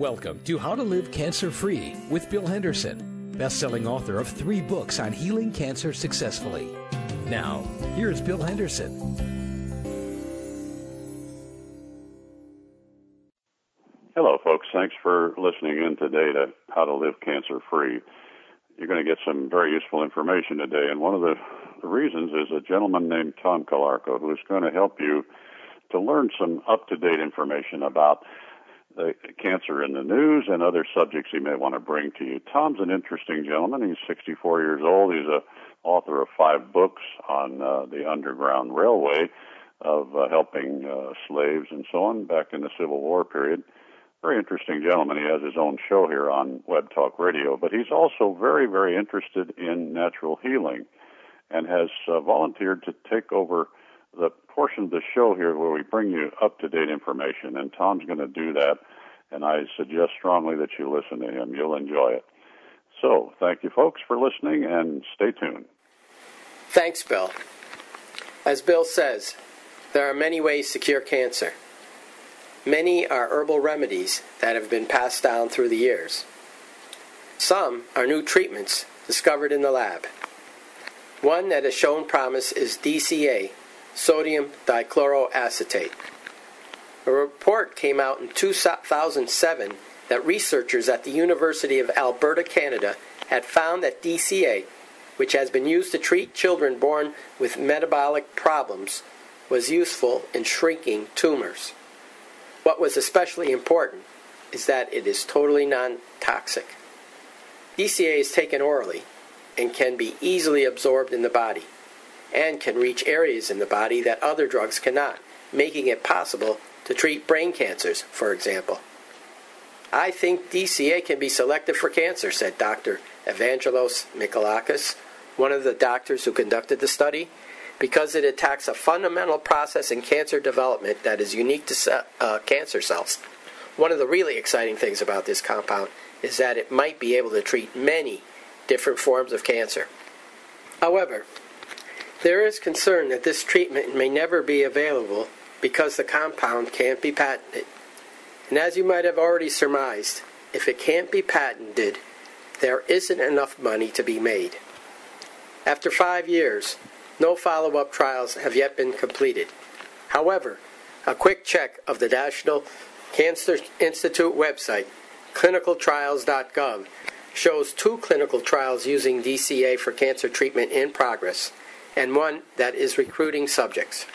Welcome to How to Live Cancer Free with Bill Henderson, best-selling author of three books on healing cancer successfully. Now, here's Bill Henderson. Hello, folks. Thanks for listening in today to How to Live Cancer Free. You're going to get some very useful information today, and one of the, the reasons is a gentleman named Tom Calarco who is going to help you to learn some up-to-date information about the cancer in the news and other subjects he may want to bring to you. Tom's an interesting gentleman. He's 64 years old. He's a author of five books on uh, the Underground Railway of uh, helping uh, slaves and so on back in the Civil War period. Very interesting gentleman. He has his own show here on Web Talk Radio, but he's also very, very interested in natural healing and has uh, volunteered to take over the portion of the show here where we bring you up to date information, and Tom's going to do that. And I suggest strongly that you listen to him. You'll enjoy it. So, thank you, folks, for listening, and stay tuned. Thanks, Bill. As Bill says, there are many ways to cure cancer. Many are herbal remedies that have been passed down through the years. Some are new treatments discovered in the lab. One that has shown promise is DCA, sodium dichloroacetate. A report came out in 2007 that researchers at the University of Alberta, Canada, had found that DCA, which has been used to treat children born with metabolic problems, was useful in shrinking tumors. What was especially important is that it is totally non toxic. DCA is taken orally and can be easily absorbed in the body and can reach areas in the body that other drugs cannot, making it possible to treat brain cancers, for example. I think DCA can be selective for cancer, said Dr. Evangelos Michelakis, one of the doctors who conducted the study, because it attacks a fundamental process in cancer development that is unique to uh, cancer cells. One of the really exciting things about this compound is that it might be able to treat many different forms of cancer. However, there is concern that this treatment may never be available because the compound can't be patented. And as you might have already surmised, if it can't be patented, there isn't enough money to be made. After five years, no follow up trials have yet been completed. However, a quick check of the National Cancer Institute website, clinicaltrials.gov, shows two clinical trials using DCA for cancer treatment in progress and one that is recruiting subjects.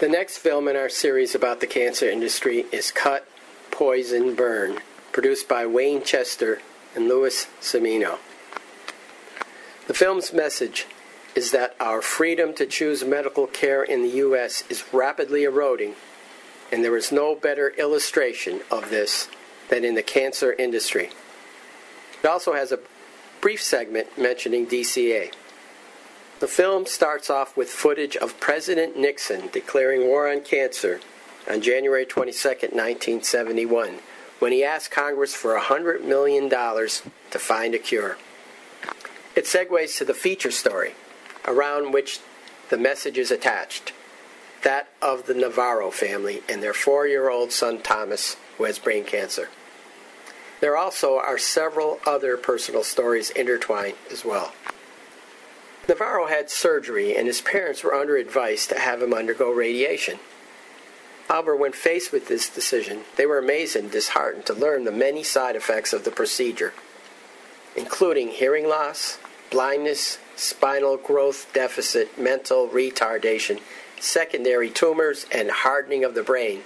The next film in our series about the cancer industry is Cut, Poison, Burn, produced by Wayne Chester and Louis Semino. The film's message is that our freedom to choose medical care in the U.S. is rapidly eroding, and there is no better illustration of this than in the cancer industry. It also has a brief segment mentioning DCA. The film starts off with footage of President Nixon declaring war on cancer on January 22, 1971, when he asked Congress for $100 million to find a cure. It segues to the feature story, around which the message is attached that of the Navarro family and their four year old son Thomas, who has brain cancer. There also are several other personal stories intertwined as well. Navarro had surgery, and his parents were under advice to have him undergo radiation. However, when faced with this decision, they were amazed and disheartened to learn the many side effects of the procedure, including hearing loss, blindness, spinal growth deficit, mental retardation, secondary tumors, and hardening of the brain,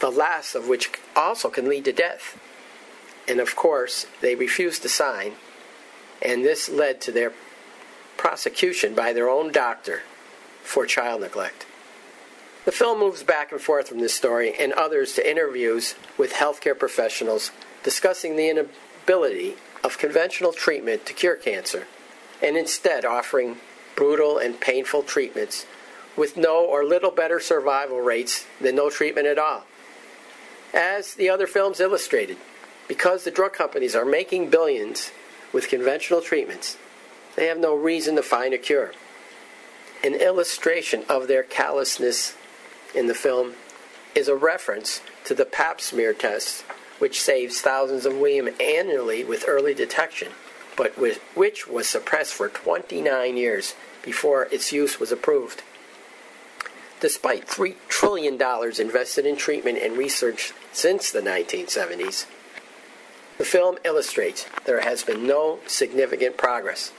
the last of which also can lead to death. And of course, they refused to sign, and this led to their prosecution by their own doctor for child neglect. The film moves back and forth from this story and others to interviews with healthcare professionals discussing the inability of conventional treatment to cure cancer and instead offering brutal and painful treatments with no or little better survival rates than no treatment at all. As the other films illustrated, because the drug companies are making billions with conventional treatments, they have no reason to find a cure. An illustration of their callousness in the film is a reference to the pap smear test which saves thousands of women annually with early detection, but which was suppressed for 29 years before its use was approved. Despite $3 trillion invested in treatment and research since the 1970s, the film illustrates there has been no significant progress,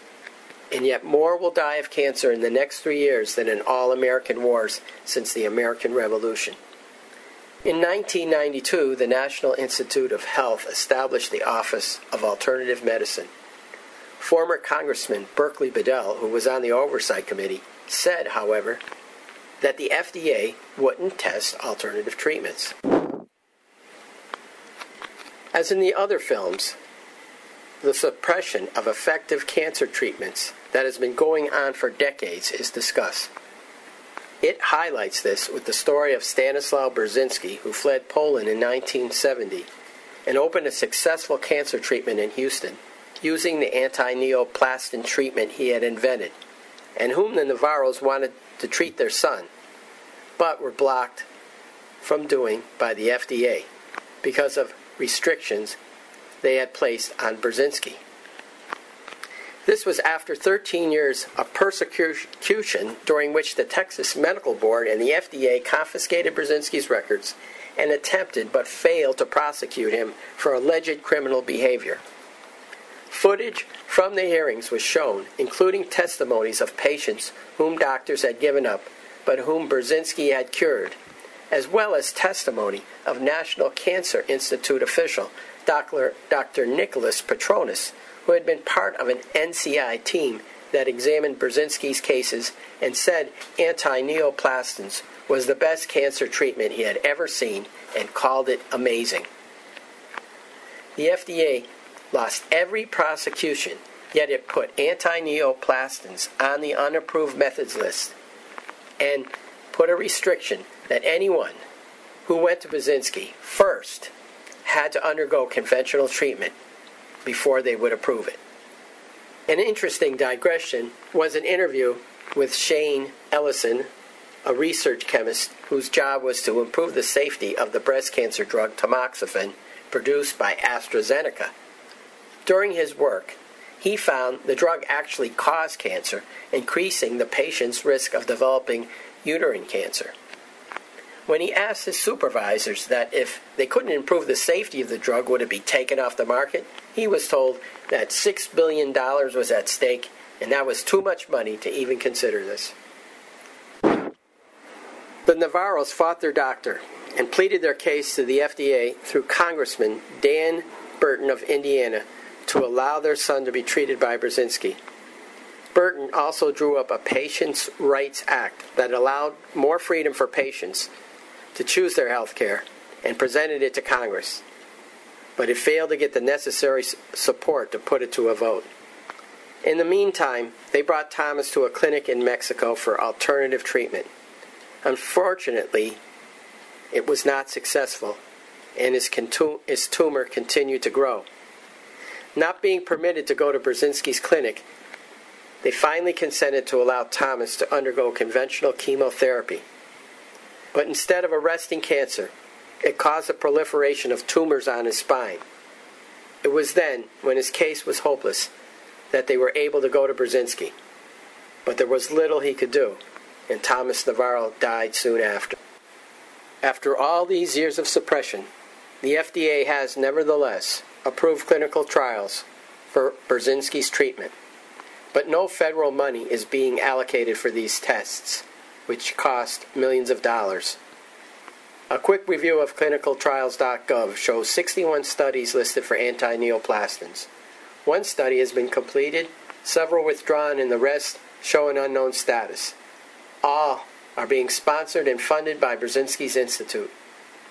and yet more will die of cancer in the next three years than in all American wars since the American Revolution. In 1992, the National Institute of Health established the Office of Alternative Medicine. Former Congressman Berkeley Bedell, who was on the Oversight Committee, said, however, that the FDA wouldn't test alternative treatments. As in the other films, the suppression of effective cancer treatments that has been going on for decades is discussed. It highlights this with the story of Stanislaw Burzynski, who fled Poland in 1970 and opened a successful cancer treatment in Houston using the anti neoplaston treatment he had invented, and whom the Navarros wanted to treat their son, but were blocked from doing by the FDA because of restrictions they had placed on Burzynski. This was after 13 years of persecution during which the Texas Medical Board and the FDA confiscated Burzynski's records and attempted but failed to prosecute him for alleged criminal behavior. Footage from the hearings was shown, including testimonies of patients whom doctors had given up but whom Burzynski had cured, as well as testimony of National Cancer Institute official Dr. Dr. Nicholas Patronas, who had been part of an NCI team that examined Burzynski's cases and said anti neoplastons was the best cancer treatment he had ever seen and called it amazing. The FDA lost every prosecution, yet it put anti neoplastons on the unapproved methods list and put a restriction that anyone who went to Burzynski first had to undergo conventional treatment before they would approve it. An interesting digression was an interview with Shane Ellison, a research chemist whose job was to improve the safety of the breast cancer drug tamoxifen produced by AstraZeneca. During his work, he found the drug actually caused cancer, increasing the patient's risk of developing uterine cancer. When he asked his supervisors that if they couldn't improve the safety of the drug, would it be taken off the market, he was told that $6 billion was at stake, and that was too much money to even consider this. The Navarros fought their doctor and pleaded their case to the FDA through Congressman Dan Burton of Indiana to allow their son to be treated by Burzynski. Burton also drew up a Patients' Rights Act that allowed more freedom for patients to choose their health care and presented it to Congress, but it failed to get the necessary support to put it to a vote. In the meantime, they brought Thomas to a clinic in Mexico for alternative treatment. Unfortunately, it was not successful, and his, his tumor continued to grow. Not being permitted to go to Burzynski's clinic, they finally consented to allow Thomas to undergo conventional chemotherapy. But instead of arresting cancer, it caused a proliferation of tumors on his spine. It was then, when his case was hopeless, that they were able to go to Burzynski. But there was little he could do, and Thomas Navarro died soon after. After all these years of suppression, the FDA has nevertheless approved clinical trials for Burzynski's treatment, but no federal money is being allocated for these tests which cost millions of dollars. A quick review of clinicaltrials.gov shows 61 studies listed for anti neoplastons. One study has been completed, several withdrawn, and the rest show an unknown status. All are being sponsored and funded by Burzynski's Institute,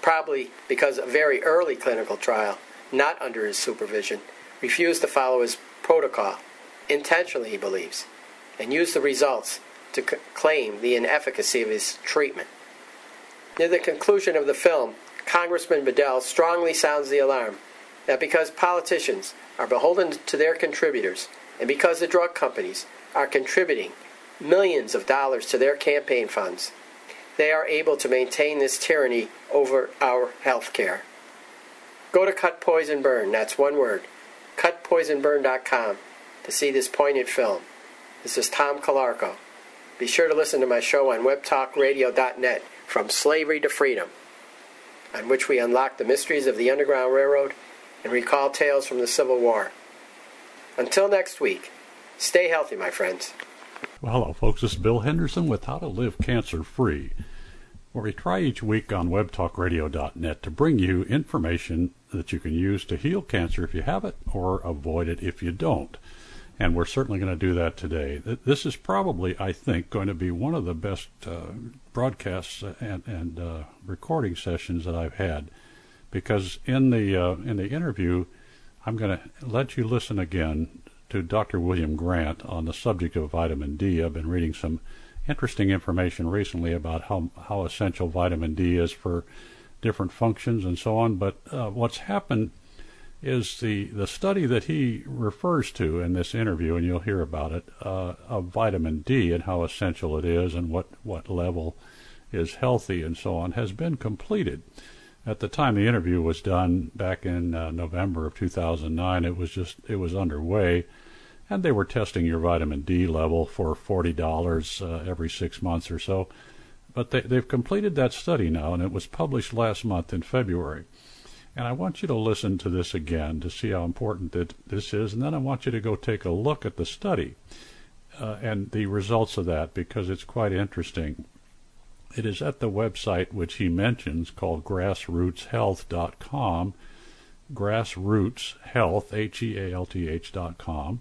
probably because a very early clinical trial, not under his supervision, refused to follow his protocol, intentionally, he believes, and used the results to c- claim the inefficacy of his treatment. Near the conclusion of the film, Congressman Bedell strongly sounds the alarm that because politicians are beholden to their contributors and because the drug companies are contributing millions of dollars to their campaign funds, they are able to maintain this tyranny over our health care. Go to Cut Poison Burn, that's one word, cutpoisonburn.com to see this poignant film. This is Tom Calarco. Be sure to listen to my show on webtalkradio.net, From Slavery to Freedom, on which we unlock the mysteries of the Underground Railroad and recall tales from the Civil War. Until next week, stay healthy, my friends. Well, hello, folks. This is Bill Henderson with How to Live Cancer Free, where we try each week on webtalkradio.net to bring you information that you can use to heal cancer if you have it or avoid it if you don't. And we're certainly going to do that today. This is probably, I think, going to be one of the best uh, broadcasts and, and uh, recording sessions that I've had, because in the uh, in the interview, I'm going to let you listen again to Dr. William Grant on the subject of vitamin D. I've been reading some interesting information recently about how how essential vitamin D is for different functions and so on. But uh, what's happened is the, the study that he refers to in this interview, and you'll hear about it, uh, of vitamin D and how essential it is and what, what level is healthy and so on, has been completed. At the time the interview was done back in uh, November of 2009, it was just it was underway, and they were testing your vitamin D level for forty dollars uh, every six months or so. But they, they've completed that study now, and it was published last month in February. And I want you to listen to this again to see how important that this is, and then I want you to go take a look at the study uh, and the results of that because it's quite interesting. It is at the website which he mentions called grassrootshealth.com, grassrootshealth.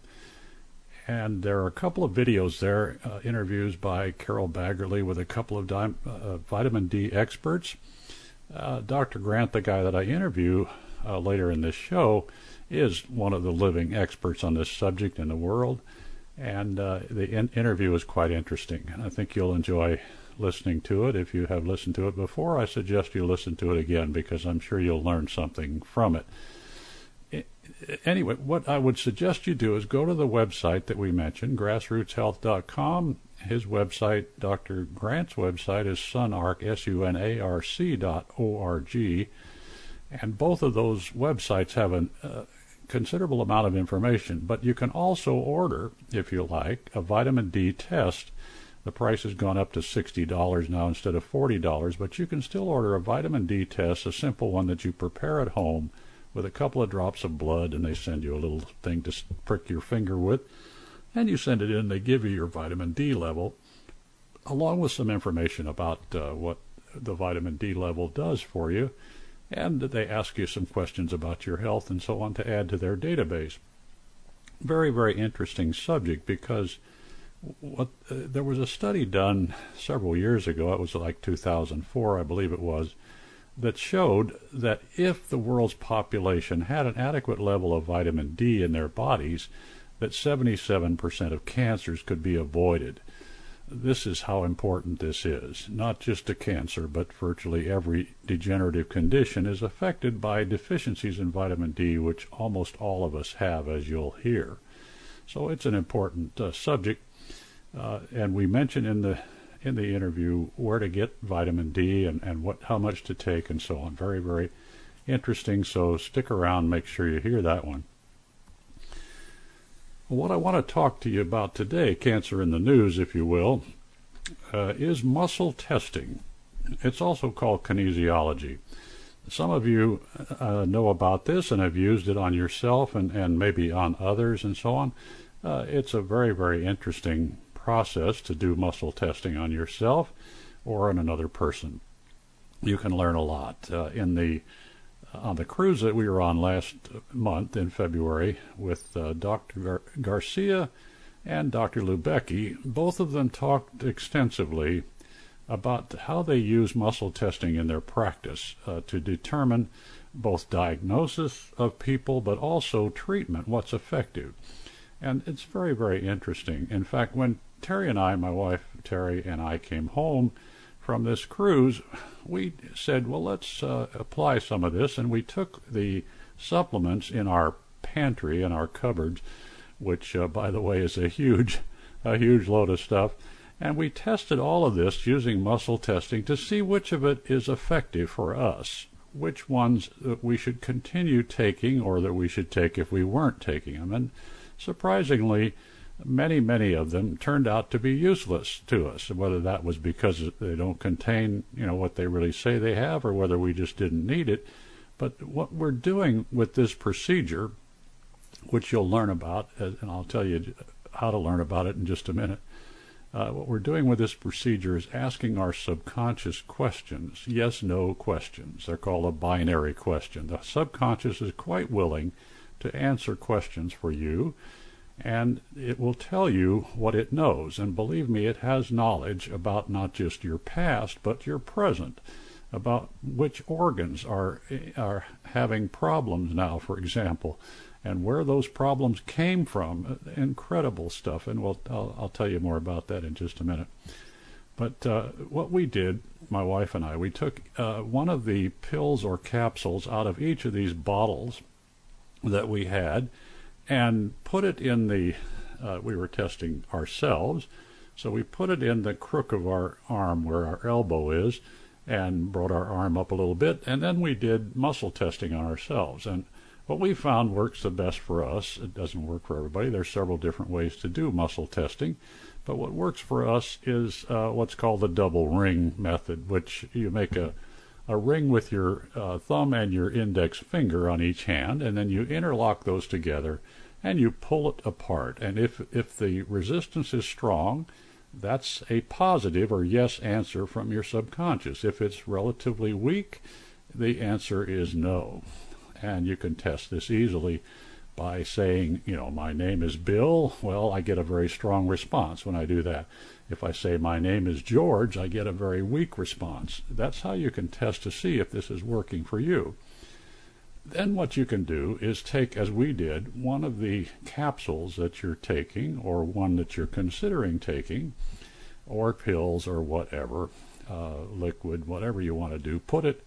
And there are a couple of videos there, uh, interviews by Carole Baggerly with a couple of di- uh, vitamin D experts uh, Dr. Grant, the guy that I interview uh, later in this show, is one of the living experts on this subject in the world. And uh, the in- interview is quite interesting. And I think you'll enjoy listening to it. If you have listened to it before, I suggest you listen to it again because I'm sure you'll learn something from it. Anyway, what I would suggest you do is go to the website that we mentioned, grassrootshealth.com, his website, Dr. Grant's website, is sunarc, S-U-N-A-R-C dot O-R-G. And both of those websites have a uh, considerable amount of information. But you can also order, if you like, a vitamin D test. The price has gone up to $60 now instead of $40, but you can still order a vitamin D test, a simple one that you prepare at home with a couple of drops of blood, and they send you a little thing to prick your finger with and you send it in. They give you your vitamin D level, along with some information about uh, what the vitamin D level does for you, and they ask you some questions about your health and so on to add to their database. Very, very interesting subject because what uh, there was a study done several years ago. It was like 2004, I believe it was, that showed that if the world's population had an adequate level of vitamin D in their bodies, that 77% of cancers could be avoided. This is how important this is. Not just a cancer, but virtually every degenerative condition is affected by deficiencies in vitamin D, which almost all of us have, as you'll hear. So it's an important uh, subject. Uh, and we mentioned in the in the interview where to get vitamin D and, and what how much to take and so on. Very, very interesting. So stick around, make sure you hear that one. What I want to talk to you about today, cancer in the news, if you will, uh, is muscle testing. It's also called kinesiology. Some of you uh, know about this and have used it on yourself and, and maybe on others and so on. Uh, it's a very, very interesting process to do muscle testing on yourself or on another person. You can learn a lot. Uh, in the on the cruise that we were on last month in February with uh, Dr. Gar- Garcia and Dr. Lubecki, both of them talked extensively about how they use muscle testing in their practice uh, to determine both diagnosis of people but also treatment, what's effective. And it's very, very interesting. In fact, when Terry and I, my wife Terry and I came home from this cruise, we said, well, let's uh, apply some of this, and we took the supplements in our pantry in our cupboards, which, uh, by the way, is a huge, a huge load of stuff, and we tested all of this using muscle testing to see which of it is effective for us. which ones that we should continue taking or that we should take if we weren't taking them. And surprisingly, many, many of them turned out to be useless to us, whether that was because they don't contain, you know, what they really say they have or whether we just didn't need it. But what we're doing with this procedure, which you'll learn about, and I'll tell you how to learn about it in just a minute. Uh, what we're doing with this procedure is asking our subconscious questions, yes no questions. They're called a binary question. The subconscious is quite willing to answer questions for you and it will tell you what it knows. And believe me, it has knowledge about not just your past, but your present, about which organs are, are having problems now, for example, and where those problems came from. Incredible stuff, and we'll, I'll, I'll tell you more about that in just a minute. But uh, what we did, my wife and I, we took uh, one of the pills or capsules out of each of these bottles that we had and put it in the, uh, we were testing ourselves, so we put it in the crook of our arm where our elbow is and brought our arm up a little bit, and then we did muscle testing on ourselves. And what we found works the best for us. It doesn't work for everybody. There's several different ways to do muscle testing. But what works for us is uh, what's called the double ring method, which you make a, a ring with your uh, thumb and your index finger on each hand, and then you interlock those together and you pull it apart. And if, if the resistance is strong, that's a positive or yes answer from your subconscious. If it's relatively weak, the answer is no. And you can test this easily by saying, you know, my name is Bill. Well, I get a very strong response when I do that. If I say my name is George, I get a very weak response. That's how you can test to see if this is working for you. Then what you can do is take, as we did, one of the capsules that you're taking, or one that you're considering taking, or pills, or whatever, uh, liquid, whatever you want to do, put it,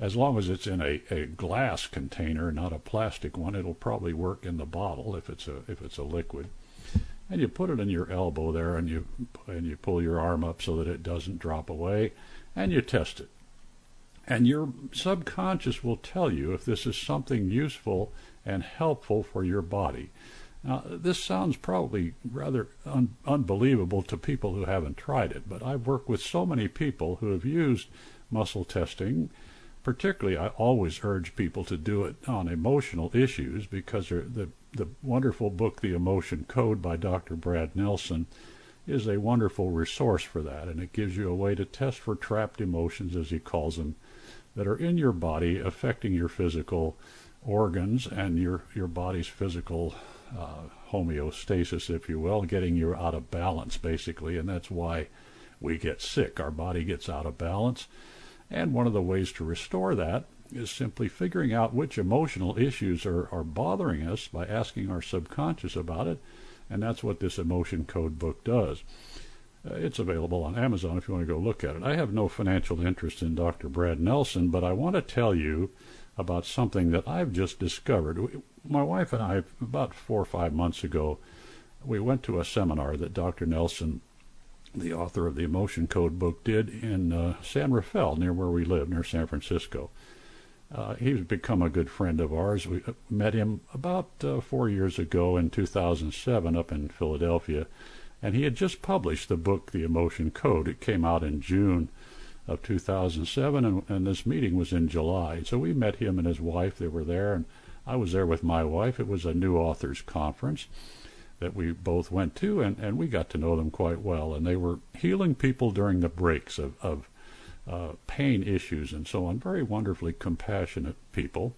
as long as it's in a, a glass container, not a plastic one, it'll probably work in the bottle if it's a if it's a liquid. And you put it in your elbow there, and you and you pull your arm up so that it doesn't drop away, and you test it. And your subconscious will tell you if this is something useful and helpful for your body. Now, this sounds probably rather un- unbelievable to people who haven't tried it, but I've worked with so many people who have used muscle testing. Particularly, I always urge people to do it on emotional issues because the, the wonderful book, The Emotion Code by Dr. Brad Nelson, is a wonderful resource for that, and it gives you a way to test for trapped emotions, as he calls them, that are in your body affecting your physical organs and your, your body's physical uh, homeostasis, if you will, getting you out of balance, basically. And that's why we get sick. Our body gets out of balance. And one of the ways to restore that is simply figuring out which emotional issues are, are bothering us by asking our subconscious about it. And that's what this emotion code book does. Uh, it's available on Amazon if you want to go look at it. I have no financial interest in Dr. Brad Nelson, but I want to tell you about something that I've just discovered. My wife and I, about four or five months ago, we went to a seminar that Dr. Nelson, the author of the Emotion Code book, did in uh, San Rafael, near where we live, near San Francisco. Uh, he's become a good friend of ours. We uh, met him about uh, four years ago in 2007 up in Philadelphia and he had just published the book, The Emotion Code. It came out in June of 2007, and, and this meeting was in July. So we met him and his wife. They were there, and I was there with my wife. It was a new authors conference that we both went to, and, and we got to know them quite well. And they were healing people during the breaks of, of uh, pain issues and so on. Very wonderfully compassionate people.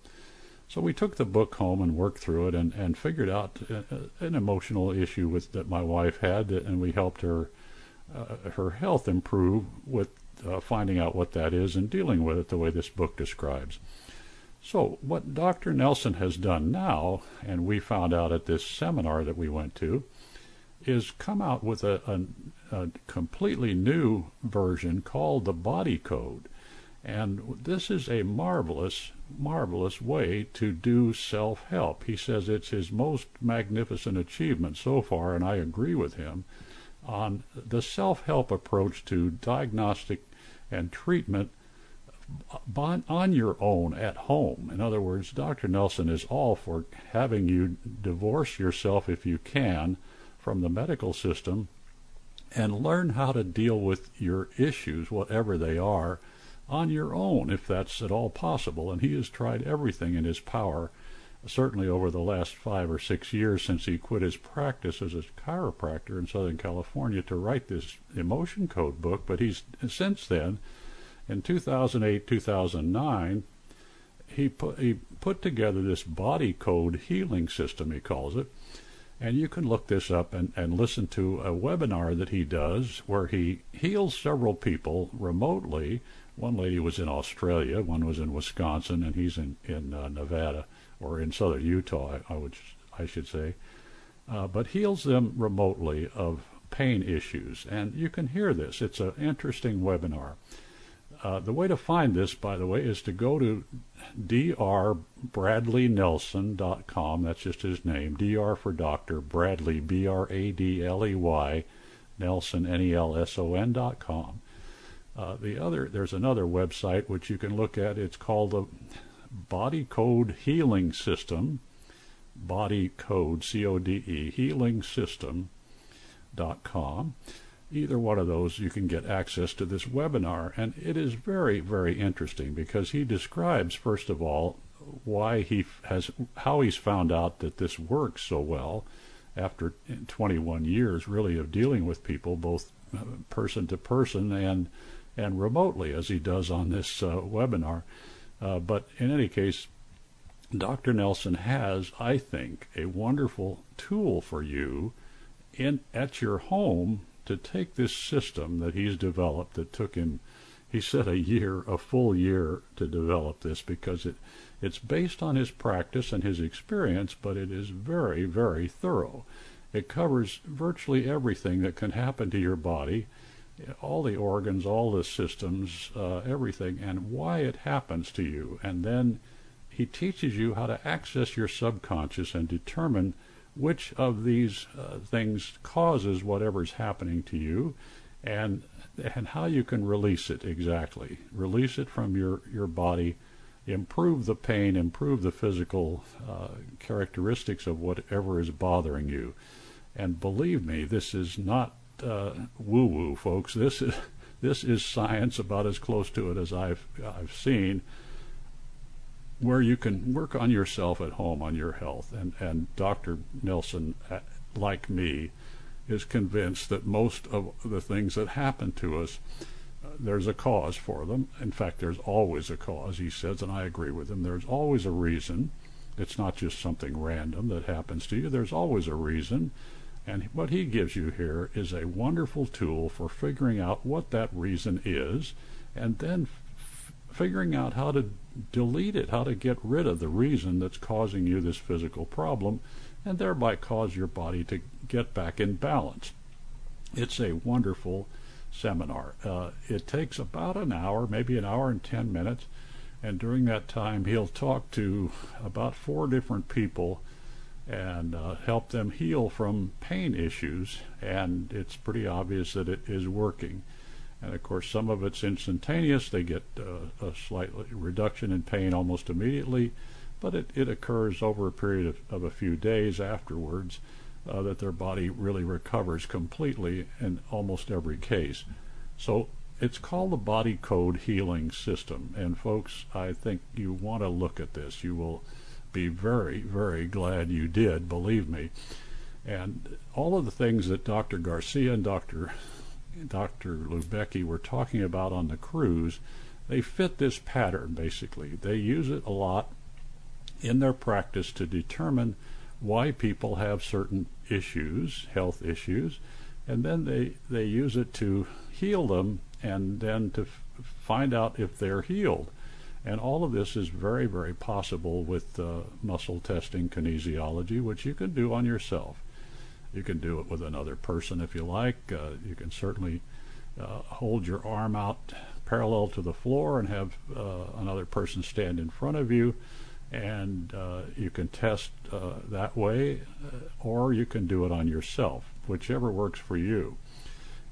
So we took the book home and worked through it and, and figured out uh, uh, an emotional issue with that my wife had, and we helped her uh, her health improve with uh, finding out what that is and dealing with it the way this book describes. So what Dr. Nelson has done now, and we found out at this seminar that we went to, is come out with a, a, a completely new version called the Body Code. And this is a marvelous, marvelous way to do self help. He says it's his most magnificent achievement so far, and I agree with him on the self help approach to diagnostic and treatment on, your own at home. In other words, Dr. Nelson is all for having you divorce yourself if you can from the medical system and learn how to deal with your issues, whatever they are, on your own, if that's at all possible. And he has tried everything in his power, certainly over the last five or six years since he quit his practice as a chiropractor in Southern California, to write this emotion code book. But he's since then, in 2008, 2009, he put, he put together this body code healing system, he calls it and you can look this up and, and listen to a webinar that he does where he heals several people remotely. One lady was in Australia, one was in Wisconsin, and he's in, in uh, Nevada or in southern Utah, I, I would I should say. Uh, but heals them remotely of pain issues. And you can hear this. It's an interesting webinar. Uh, the way to find this, by the way, is to go to drbradleynelson.com. That's just his name. Dr for Doctor Bradley, B R A D L E Y, Nelson, N E L S O N dot com. Uh, the other, there's another website which you can look at. It's called the Body Code Healing System. Body Code, C O D E, Healing System dot com either one of those, you can get access to this webinar. And it is very, very interesting because he describes, first of all, why he has, how he's found out that this works so well after 21 years, really, of dealing with people, both uh, person to person and and remotely, as he does on this uh, webinar. Uh, but in any case, Dr. Nelson has, I think, a wonderful tool for you in at your home to take this system that he's developed that took him he said a year a full year to develop this because it it's based on his practice and his experience but it is very very thorough. It covers virtually everything that can happen to your body all the organs all the systems uh, everything and why it happens to you. And then he teaches you how to access your subconscious and determine which of these uh, things causes whatever's happening to you and and how you can release it exactly. Release it from your your body improve the pain improve the physical uh, characteristics of whatever is bothering you. And believe me this is not uh, woo woo folks. This is this is science about as close to it as I've I've seen where you can work on yourself at home on your health. And, and Dr. Nelson, uh, like me, is convinced that most of the things that happen to us, uh, there's a cause for them. In fact, there's always a cause, he says, and I agree with him. There's always a reason. It's not just something random that happens to you, there's always a reason. And what he gives you here is a wonderful tool for figuring out what that reason is and then figuring out how to delete it, how to get rid of the reason that's causing you this physical problem, and thereby cause your body to get back in balance. It's a wonderful seminar. Uh, it takes about an hour, maybe an hour and 10 minutes, and during that time, he'll talk to about four different people and uh, help them heal from pain issues, and it's pretty obvious that it is working. And of course, some of it's instantaneous. They get uh, a slight reduction in pain almost immediately, but it, it occurs over a period of, of a few days afterwards uh, that their body really recovers completely in almost every case. So it's called the Body Code Healing System. And folks, I think you want to look at this. You will be very, very glad you did, believe me. And all of the things that Dr. Garcia and Dr. Dr. Lubecki were talking about on the cruise, they fit this pattern basically. They use it a lot in their practice to determine why people have certain issues, health issues, and then they, they use it to heal them and then to f- find out if they're healed. And all of this is very, very possible with uh, muscle testing kinesiology, which you can do on yourself. You can do it with another person if you like. Uh, you can certainly uh, hold your arm out parallel to the floor and have uh, another person stand in front of you, and uh, you can test uh, that way, or you can do it on yourself, whichever works for you.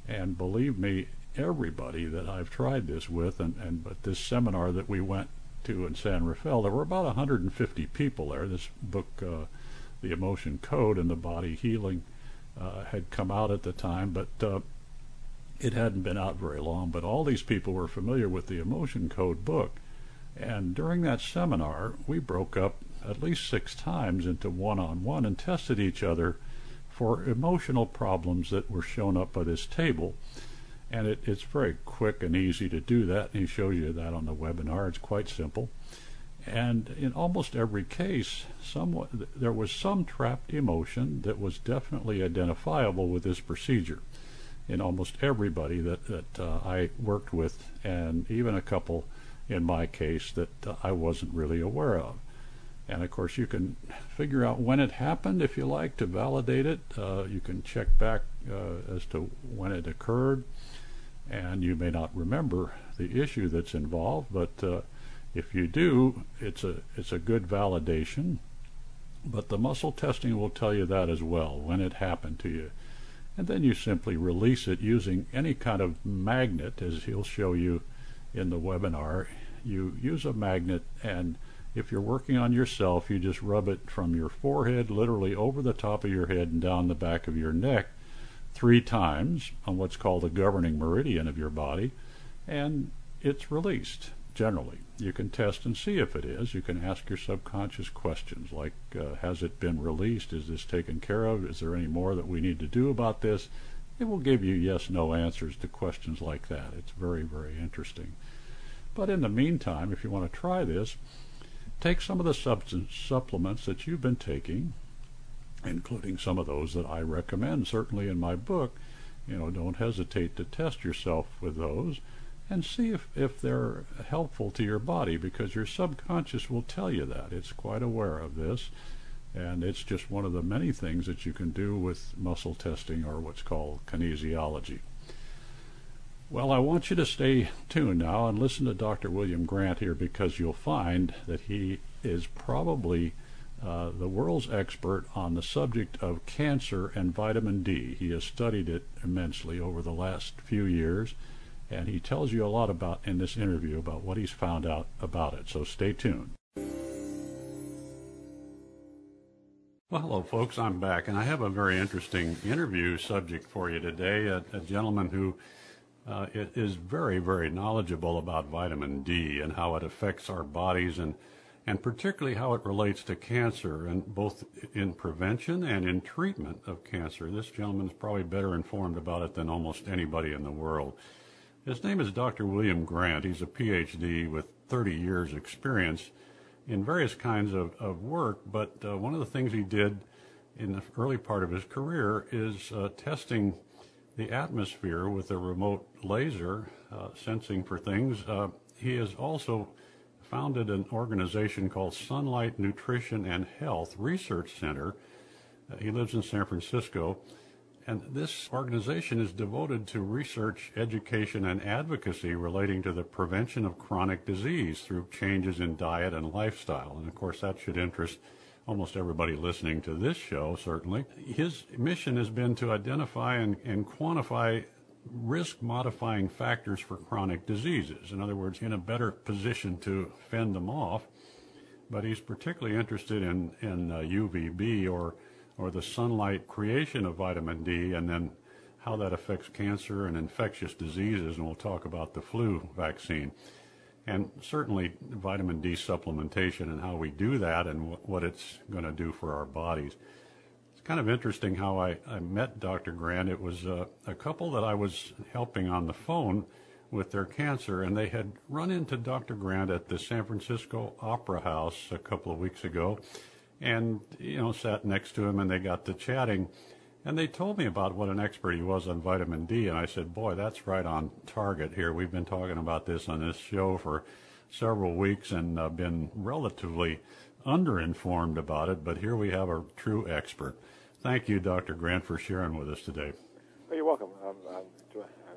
And believe me, everybody that I've tried this with, and, and but this seminar that we went to in San Rafael, there were about 150 people there. This book, uh, The Emotion Code and the Body Healing, uh, had come out at the time, but uh, it hadn't been out very long. But all these people were familiar with the Emotion Code book. And during that seminar, we broke up at least six times into one on one and tested each other for emotional problems that were shown up by this table. And it, it's very quick and easy to do that. And he shows you that on the webinar. It's quite simple. And in almost every case, there was some trapped emotion that was definitely identifiable with this procedure. In almost everybody that, that uh, I worked with, and even a couple in my case that uh, I wasn't really aware of. And of course, you can figure out when it happened if you like to validate it. Uh, you can check back uh, as to when it occurred, and you may not remember the issue that's involved, but uh, if you do, it's a it's a good validation. But the muscle testing will tell you that as well when it happened to you, and then you simply release it using any kind of magnet, as he'll show you in the webinar. You use a magnet and if you're working on yourself, you just rub it from your forehead, literally over the top of your head and down the back of your neck three times on what's called the governing meridian of your body, and it's released generally. You can test and see if it is. You can ask your subconscious questions like, uh, has it been released? Is this taken care of? Is there any more that we need to do about this? It will give you yes no answers to questions like that. It's very, very interesting. But in the meantime, if you want to try this, take some of the substance supplements that you've been taking, including some of those that I recommend, certainly in my book. You know, don't hesitate to test yourself with those and see if, if they're helpful to your body because your subconscious will tell you that. It's quite aware of this. And it's just one of the many things that you can do with muscle testing or what's called kinesiology. Well, I want you to stay tuned now and listen to Dr. William Grant here because you'll find that he is probably uh, the world's expert on the subject of cancer and vitamin D. He has studied it immensely over the last few years, and he tells you a lot about in this interview about what he's found out about it. So stay tuned. Well, hello, folks. I'm back, and I have a very interesting interview subject for you today. A, a gentleman who uh, is very, very knowledgeable about vitamin D and how it affects our bodies and and particularly how it relates to cancer and both in prevention and in treatment of cancer. This gentleman is probably better informed about it than almost anybody in the world. His name is Dr. William Grant. He's a PhD with 30 years experience in various kinds of, of work, but uh, one of the things he did in the early part of his career is uh, testing the atmosphere with a remote laser uh, sensing for things. Uh, he has also founded an organization called Sunlight Nutrition and Health Research Center. Uh, he lives in San Francisco. And this organization is devoted to research, education, and advocacy relating to the prevention of chronic disease through changes in diet and lifestyle. And of course, that should interest almost everybody listening to this show, certainly. His mission has been to identify and, and quantify risk modifying factors for chronic diseases. In other words, in a better position to fend them off. But he's particularly interested in, in uh, UVB or, or the sunlight creation of vitamin D and then how that affects cancer and infectious diseases. And we'll talk about the flu vaccine and certainly vitamin D supplementation and how we do that and what it's going to do for our bodies. It's kind of interesting how I, I met Dr. Grant. It was uh, a couple that I was helping on the phone with their cancer, and they had run into Dr. Grant at the San Francisco Opera House a couple of weeks ago, and you know sat next to him, and they got to chatting and they told me about what an expert he was on vitamin D, and I said, Boy, that's right on target here. We've been talking about this on this show for several weeks and uh, been relatively underinformed about it, but here we have a true expert. Thank you, Dr. Grant, for sharing with us today. Oh, you're welcome. Um, I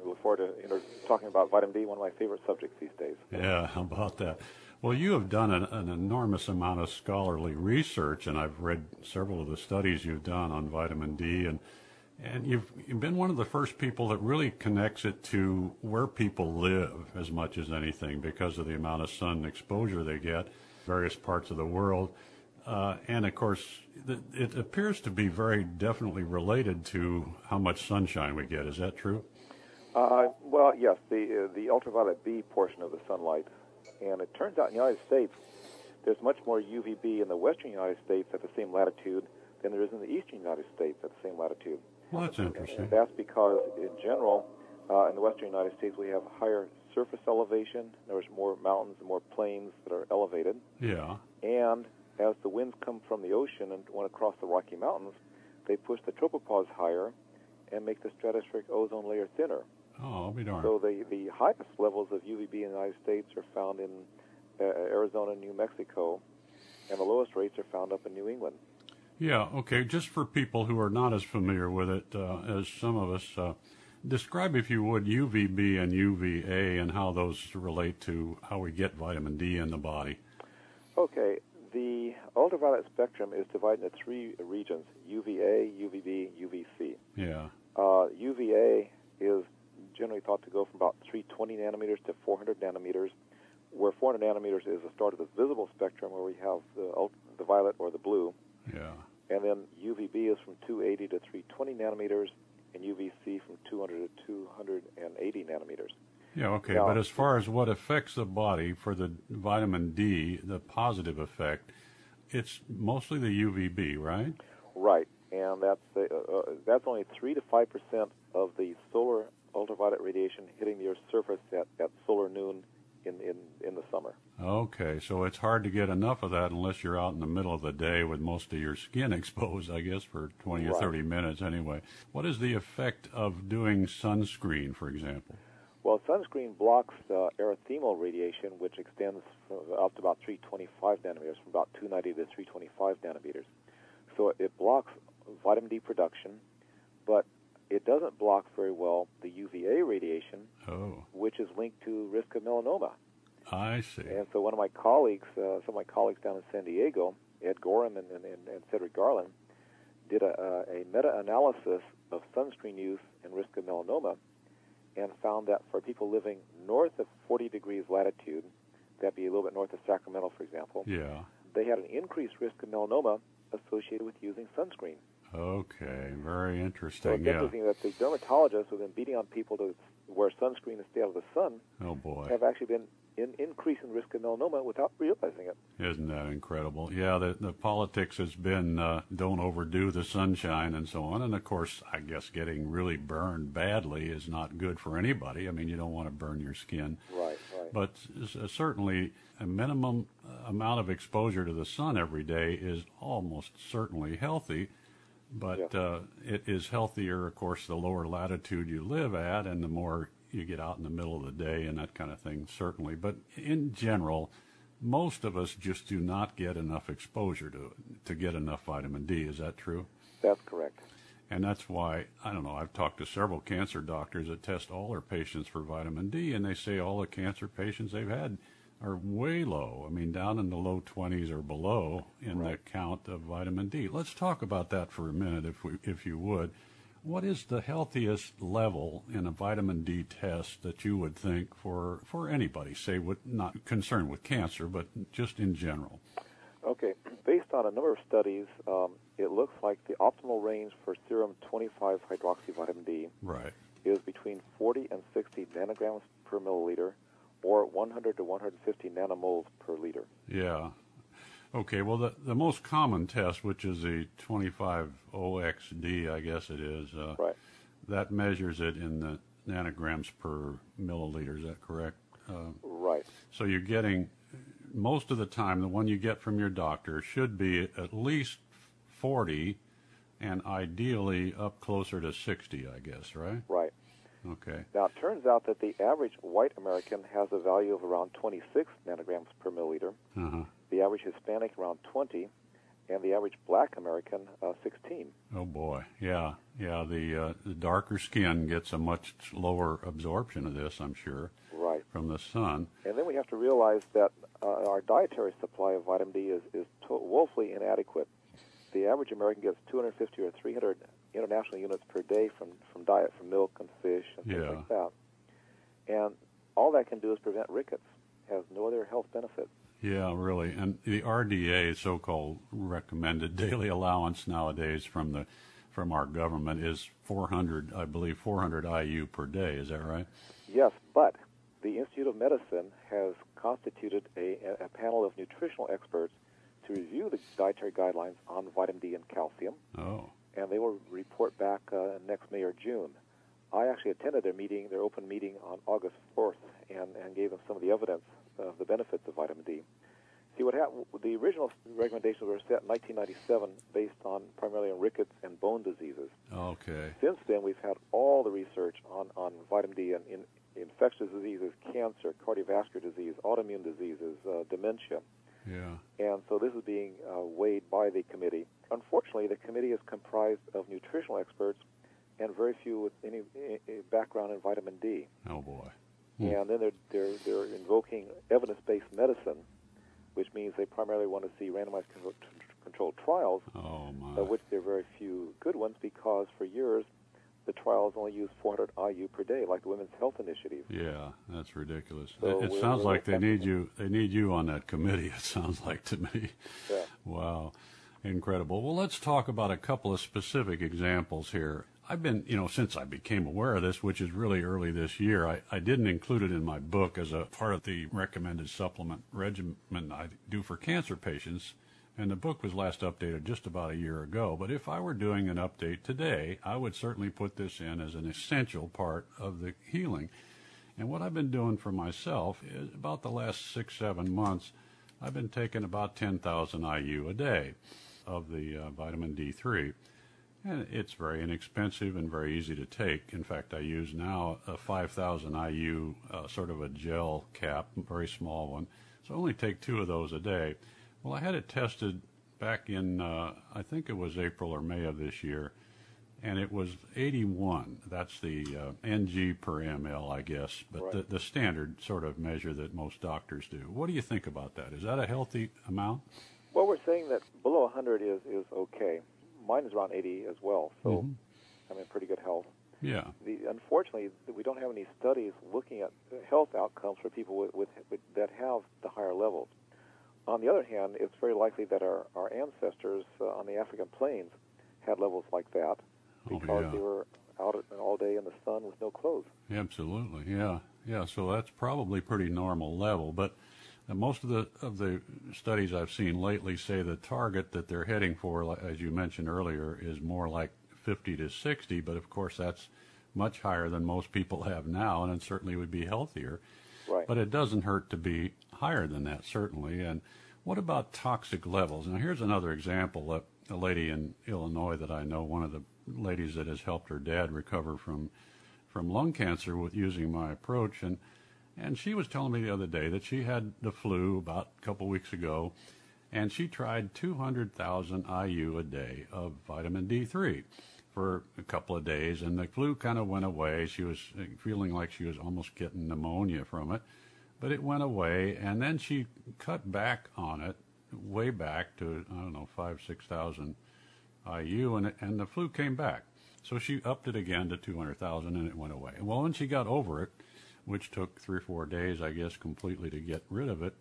look forward to you know, talking about vitamin D, one of my favorite subjects these days. Yeah, how about that? Well, you have done an, an, enormous amount of scholarly research, and I've read several of the studies you've done on vitamin D, and And you've, you've been one of the first people that really connects it to where people live as much as anything because of the amount of sun exposure they get, various parts of the world. Uh, and of course, it appears to be very definitely related to how much sunshine we get. Is that true? Uh, well, yes, the uh, the ultraviolet B portion of the sunlight, and it turns out in the United States, there's much more UVB in the western United States at the same latitude than there is in the eastern United States at the same latitude. Well, that's interesting. And that's because, in general, uh, in the western United States, we have higher surface elevation. There's more mountains and more plains that are elevated. Yeah. And as the winds come from the ocean and went across the Rocky Mountains, they push the tropopause higher and make the stratospheric ozone layer thinner. Oh, I'll be darned. So the, the highest levels of UVB in the United States are found in uh, Arizona and New Mexico, and the lowest rates are found up in New England. Yeah, okay. Just for people who are not as familiar with it uh, as some of us, uh, describe, if you would, UVB and UVA and how those relate to how we get vitamin D in the body. Okay. The ultraviolet spectrum is divided into three regions UVA, UVB, UVC. Yeah. Uh, UVA is generally thought to go from about 320 nanometers to 400 nanometers, where 400 nanometers is the start of the visible spectrum, where we have the, the violet or the blue. Yeah. And then UVB is from 280 to 320 nanometers, and UVC from 200 to 280 nanometers. Yeah, okay. Now, but as far as what affects the body for the vitamin D, the positive effect, it's mostly the UVB, right? Right, and that's uh, uh, that's only three to five percent of the solar ultraviolet radiation hitting the Earth's surface at, at solar noon in, in, in the summer. Okay, so it's hard to get enough of that unless you're out in the middle of the day with most of your skin exposed, I guess, for 20 right. or 30 minutes anyway. What is the effect of doing sunscreen, for example? Well, sunscreen blocks uh, erythemal radiation, which extends up to about 325 nanometers, from about 290 to 325 nanometers. So it blocks vitamin D production, but it doesn't block very well the UVA radiation, oh. which is linked to risk of melanoma. I see. And so one of my colleagues, uh, some of my colleagues down in San Diego, Ed Gorham and, and, and Cedric Garland, did a, a meta-analysis of sunscreen use and risk of melanoma and found that for people living north of 40 degrees latitude, that'd be a little bit north of Sacramento, for example, yeah. they had an increased risk of melanoma associated with using sunscreen. Okay, very interesting. So it's yeah. interesting that the dermatologists who've been beating on people to wear sunscreen and stay out of the sun oh boy. have actually been in increasing risk of melanoma without realizing it. Isn't that incredible? Yeah, the, the politics has been uh, don't overdo the sunshine and so on. And of course, I guess getting really burned badly is not good for anybody. I mean, you don't want to burn your skin. Right, right. But uh, certainly, a minimum uh, amount of exposure to the sun every day is almost certainly healthy. But yeah. uh, it is healthier, of course, the lower latitude you live at, and the more you get out in the middle of the day and that kind of thing, certainly. But in general, most of us just do not get enough exposure to to get enough vitamin D. Is that true? That's correct. And that's why I don't know. I've talked to several cancer doctors that test all their patients for vitamin D, and they say all the cancer patients they've had are way low. I mean, down in the low 20s or below in right. the count of vitamin D. Let's talk about that for a minute, if we, if you would. What is the healthiest level in a vitamin D test that you would think for, for anybody, say, with, not concerned with cancer, but just in general? Okay, based on a number of studies, um, it looks like the optimal range for serum 25 hydroxyvitamin D right. is between 40 and 60 nanograms per milliliter, or 100 to 150 nanomoles per liter. Yeah. Okay, well, the, the most common test, which is the 25OXD, I guess it is, uh, right. that measures it in the nanograms per milliliter. Is that correct? Uh, right. So you're getting, most of the time, the one you get from your doctor should be at least 40 and ideally up closer to 60, I guess, right? Right. Okay. Now, it turns out that the average white American has a value of around 26 nanograms per milliliter. Uh-huh. The average Hispanic around 20, and the average black American uh, 16. Oh boy, yeah, yeah. The uh, the darker skin gets a much lower absorption of this, I'm sure. Right. From the sun. And then we have to realize that uh, our dietary supply of vitamin D is is to- woefully inadequate. The average American gets 250 or 300 international units per day from, from diet, from milk and fish and things Yeah. like that. And all that can do is prevent rickets. Has no other health benefits. Yeah, really. And the RDA, so-called recommended daily allowance nowadays from the from our government is 400, I believe, 400 IU per day. Is that right? Yes, but the Institute of Medicine has constituted a, a panel of nutritional experts to review the dietary guidelines on vitamin D and calcium, Oh, and they will report back uh, next May or June. I actually attended their meeting, their open meeting on August 4th, and, and gave them some of the evidence of the benefits of vitamin D. See what happened? The original recommendations were set in 1997, based on primarily on rickets and bone diseases. okay. Since then, we've had all the research on, on vitamin D and in infectious diseases, cancer, cardiovascular disease, autoimmune diseases, uh, dementia. Yeah. And so this is being uh, weighed by the committee. Unfortunately, the committee is comprised of nutritional experts and very few with any background in vitamin D. Oh boy. Hmm. And then they're, they're, they're invoking evidence-based medicine, which means they primarily want to see randomized control- controlled trials, Oh my. of which there are very few good ones because for years the trials only used 400 IU per day, like the Women's Health Initiative. Yeah, that's ridiculous. So it we're- sounds like they need you. They need you on that committee. It sounds like to me. Yeah. Wow, incredible. Well, let's talk about a couple of specific examples here. I've been, you know, since I became aware of this, which is really early this year, I, I didn't include it in my book as a part of the recommended supplement regimen I do for cancer patients. And the book was last updated just about a year ago. But if I were doing an update today, I would certainly put this in as an essential part of the healing. And what I've been doing for myself is about the last six, seven months, I've been taking about 10,000 IU a day of the uh, vitamin D3. And it's very inexpensive and very easy to take. In fact, I use now a 5,000 IU, uh, sort of a gel cap, very small one. So I only take two of those a day. Well, I had it tested back in, uh, I think it was April or May of this year, and it was 81. That's the uh, NG per ml, I guess, but Right. the, the standard sort of measure that most doctors do. What do you think about that? Is that a healthy amount? Well, we're saying that below 100 is, is okay. Mine is around 80 as well, so Mhm. I'm in pretty good health. Yeah. The, unfortunately, we don't have any studies looking at health outcomes for people with, with, with that have the higher levels. On the other hand, it's very likely that our, our ancestors uh, on the African plains had levels like that Oh, because yeah. they were out all day in the sun with no clothes. Absolutely, yeah, yeah. So that's probably pretty normal level, but most of the of the studies I've seen lately say the target that they're heading for, as you mentioned earlier, is more like 50 to 60. But of course, that's much higher than most people have now, and it certainly would be healthier. Right. But it doesn't hurt to be higher than that, certainly. And what about toxic levels? Now, here's another example. A, a lady in Illinois that I know, one of the ladies that has helped her dad recover from from lung cancer with using my approach, and and she was telling me the other day that she had the flu about a couple weeks ago, and she tried 200,000 IU a day of vitamin D3 for a couple of days, and the flu kind of went away. She was uh, feeling like she was almost getting pneumonia from it, but it went away, and then she cut back on it way back to I don't know five six thousand IU, and and the flu came back. So she upped it again to 200,000 and it went away. Well, when she got over it, which took three or four days, I guess, completely to get rid of it,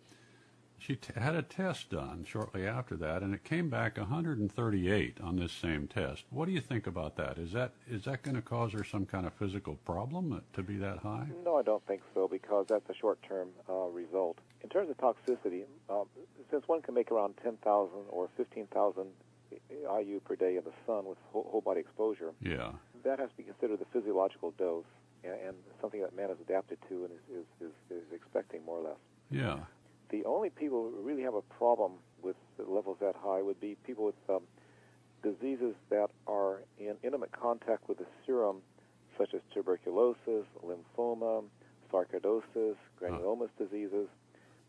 she t- had a test done shortly after that, and it came back 138 on this same test. What do you think about that? Is that is that going to cause her some kind of physical problem uh, to be that high? No, I don't think so because that's a short-term uh, result. In terms of toxicity, uh, since one can make around 10,000 or 15,000 IU per day in the sun with whole, whole body exposure, Yeah. that has to be considered the physiological dose and, and something that man is adapted to and is, is, is, is expecting more or less. Yeah. The only people who really have a problem with the levels that high would be people with um, diseases that are in intimate contact with the serum, such as tuberculosis, lymphoma, sarcoidosis, granulomatous diseases,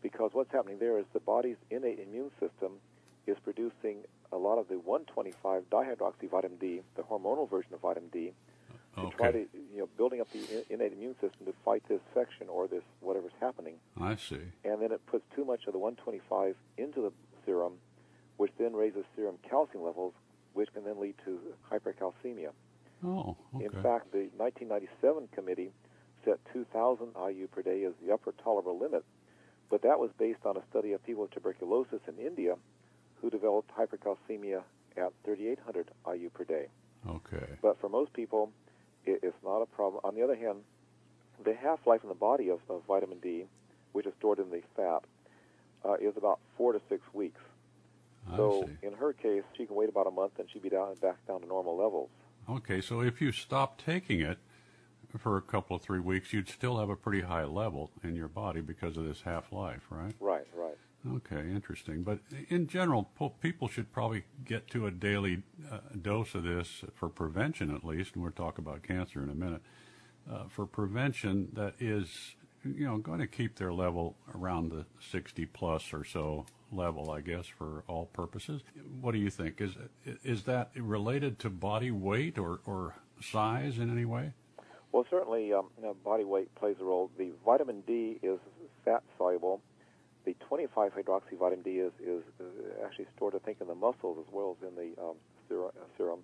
because what's happening there is the body's innate immune system is producing a lot of the 125 dihydroxy vitamin D, the hormonal version of vitamin D, to try to, you know, building up the innate immune system to fight this infection or this whatever's happening I see. and then it puts too much of the 125 into the serum, which then raises serum calcium levels, which can then lead to hypercalcemia. Oh, okay. In fact, the 1997 committee set 2,000 IU per day as the upper tolerable limit, but that was based on a study of people with tuberculosis in India who developed hypercalcemia at 3,800 IU per day. Okay. But for most people, it, it's not a problem. On the other hand, the half life in the body of, of vitamin D, which is stored in the fat, uh, is about four to six weeks. I So see. in her case, she can wait about a month and she'd be down back down to normal levels. Okay, so if you stop taking it for a couple of three weeks, you'd still have a pretty high level in your body because of this half life, right? Right, right. Okay, interesting. But in general, people should probably get to a daily uh, dose of this for prevention, at least. And we'll talk about cancer in a minute. Uh, for prevention, that is, you know, going to keep their level around the 60 plus or so level, I guess, for all purposes. What do you think? Is is that related to body weight or, or size in any way? Well, certainly um, you know, body weight plays a role. The vitamin D is fat soluble. The 25 hydroxy vitamin D is, is uh, actually stored, I think, in the muscles as well as in the um, serum, uh, serum.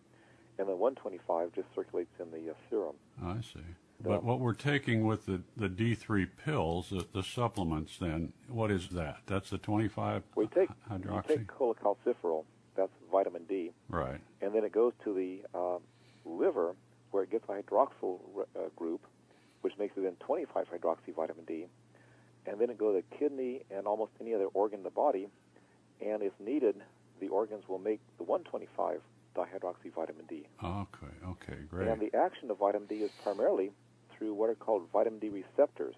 And the 125 just circulates in the uh, serum. I see. But what we're taking with the, the D3 pills, the, the supplements, then, what is that? That's the 25 We take, hydroxy? take cholecalciferol, that's vitamin D, Right. and then it goes to the um, liver where it gets a hydroxyl uh, group, which makes it then 25 hydroxy vitamin D, and then it goes to the kidney and almost any other organ in the body, and if needed, the organs will make the 125 dihydroxy vitamin D. Okay, okay, great. And the action of vitamin D is primarily through what are called vitamin D receptors.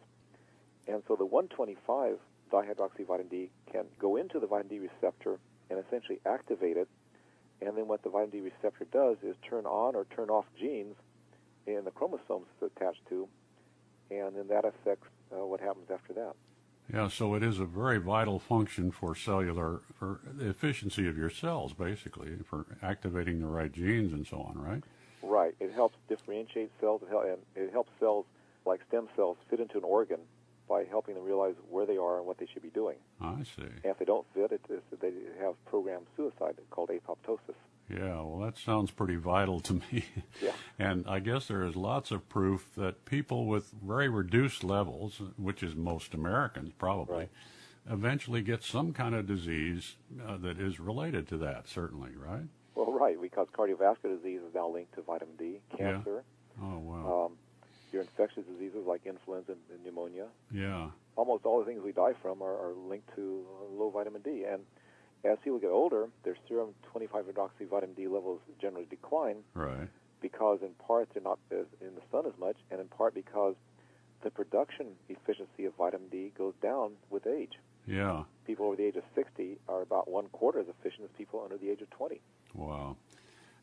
And so the 125 dihydroxy vitamin D can go into the vitamin D receptor and essentially activate it. And then what the vitamin D receptor does is turn on or turn off genes in the chromosomes it's attached to, and then that affects uh, what happens after that. yeah, so it is a very vital function for cellular, for the efficiency of your cells, basically, for activating the right genes and so on, right? Right. It helps differentiate cells, and it helps cells like stem cells fit into an organ by helping them realize where they are and what they should be doing. I see. And if they don't fit, it, they have programmed suicide called apoptosis. Yeah, well, that sounds pretty vital to me. Yeah. And I guess there is lots of proof that people with very reduced levels, which is most Americans probably, Right. eventually get some kind of disease uh, that is related to that, certainly, right? Well, right, We because cardiovascular disease is now linked to vitamin D, Yeah. cancer, Oh, wow. um, your infectious diseases like influenza and, and pneumonia. yeah. Almost all the things we die from are, are linked to uh, low vitamin D. And as people get older, their serum 25 hydroxy vitamin D levels generally decline Right. because, in part, they're not in the sun as much, and in part because the production efficiency of vitamin D goes down with age. Yeah. People over the age of 60 are about one quarter as efficient as people under the age of 20. Wow.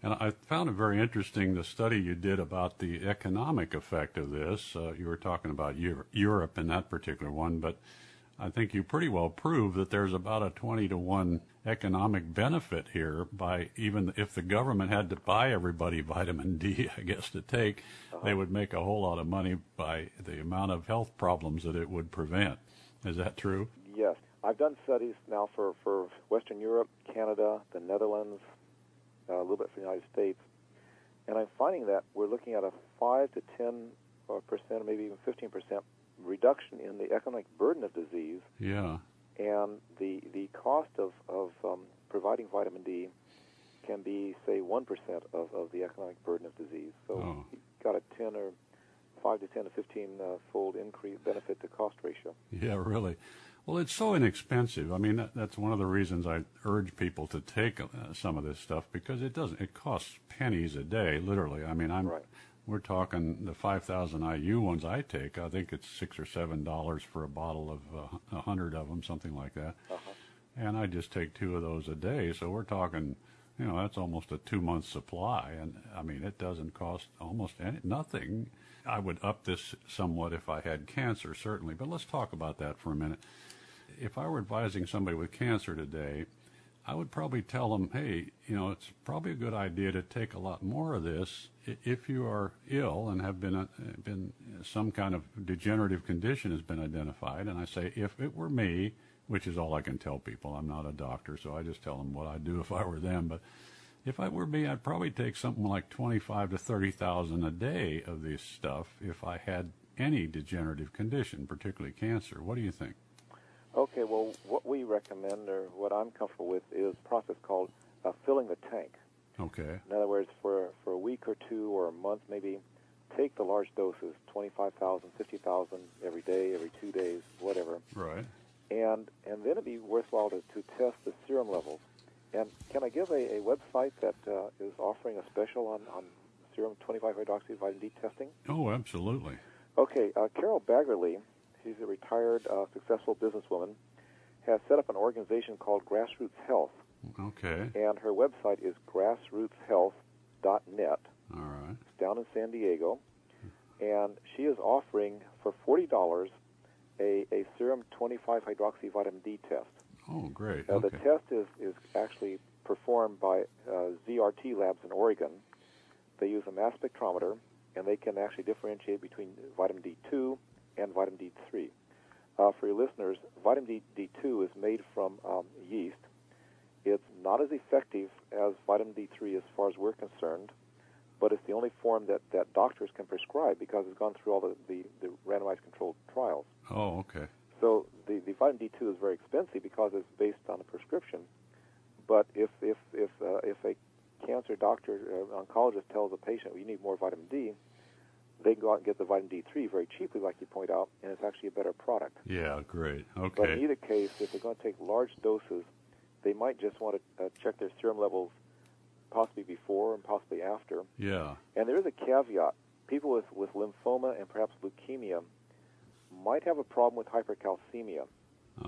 And I found it very interesting the study you did about the economic effect of this. Uh, you were talking about Eu- Europe in that particular one, but I think you pretty well prove that there's about a 20 to 1 economic benefit here by even if the government had to buy everybody vitamin D, I guess, to take, they would make a whole lot of money by the amount of health problems that it would prevent. Is that true? Yes. I've done studies now for, for Western Europe, Canada, the Netherlands, uh, a little bit for the United States, and I'm finding that we're looking at a 5 to 10 uh, percent, maybe even 15 percent reduction in the economic burden of disease Yeah. and the the cost of of um, providing vitamin D can be say one percent of, of the economic burden of disease. So Oh. you've got a ten or five to ten to fifteen uh, fold increase benefit to cost ratio. Yeah, really. Well, it's so inexpensive. I mean, that, that's one of the reasons I urge people to take uh, some of this stuff because it doesn't. It costs pennies a day, literally. I mean, I'm. Right. We're talking the 5,000 IU ones I take. I think it's six or seven dollars for a bottle of uh, a hundred of them, something like that. And I just take two of those a day. So we're talking, you know, that's almost a two month supply. And I mean, it doesn't cost almost any, nothing. I would up this somewhat if I had cancer, certainly. But let's talk about that for a minute. If I were advising somebody with cancer today, I would probably tell them, hey, you know, it's probably a good idea to take a lot more of this if you are ill and have been uh, been some kind of degenerative condition has been identified. And I say, if it were me, which is all I can tell people, I'm not a doctor, so I just tell them what I'd do if I were them. But If I were me, I'd probably take something like twenty-five to thirty thousand a day of this stuff if I had any degenerative condition, particularly cancer. What do you think? Okay, well, what we recommend, or what I'm comfortable with, is a process called uh, filling the tank. Okay. In other words, for for a week or two or a month, maybe take the large doses, 25,000, 50,000 every day, every two days, whatever. Right. And and then it'd be worthwhile to, to test the serum levels. And can I give a, a website that uh, is offering a special on, on serum 25 hydroxy vitamin D testing? Oh, absolutely. Okay, uh, Carole Baggerly, she's a retired, uh, successful businesswoman, has set up an organization called Grassroots Health, Okay. and her website is grassrootshealth.net. All right. It's down in San Diego, and she is offering for forty dollars a, a serum 25 hydroxy vitamin D test. Oh, great. Now, okay. the test is, is actually performed by uh, ZRT Labs in Oregon. They use a mass spectrometer, and they can actually differentiate between vitamin D2 and vitamin D3. Uh, for your listeners, vitamin D, D2 is made from um, yeast. It's not as effective as vitamin D3 as far as we're concerned, but it's the only form that, that doctors can prescribe because it's gone through all the, the, the randomized controlled trials. oh, okay. So the, the vitamin D2 is very expensive because it's based on a prescription. But if if if uh, if a cancer doctor, uh, oncologist tells a patient, well, you need more vitamin D, they can go out and get the vitamin D3 very cheaply, like you point out, and it's actually a better product. Yeah, great. Okay. But in either case, if they're going to take large doses, they might just want to uh, check their serum levels possibly before and possibly after. Yeah. And there is a caveat. People with, with lymphoma and perhaps leukemia might have a problem with hypercalcemia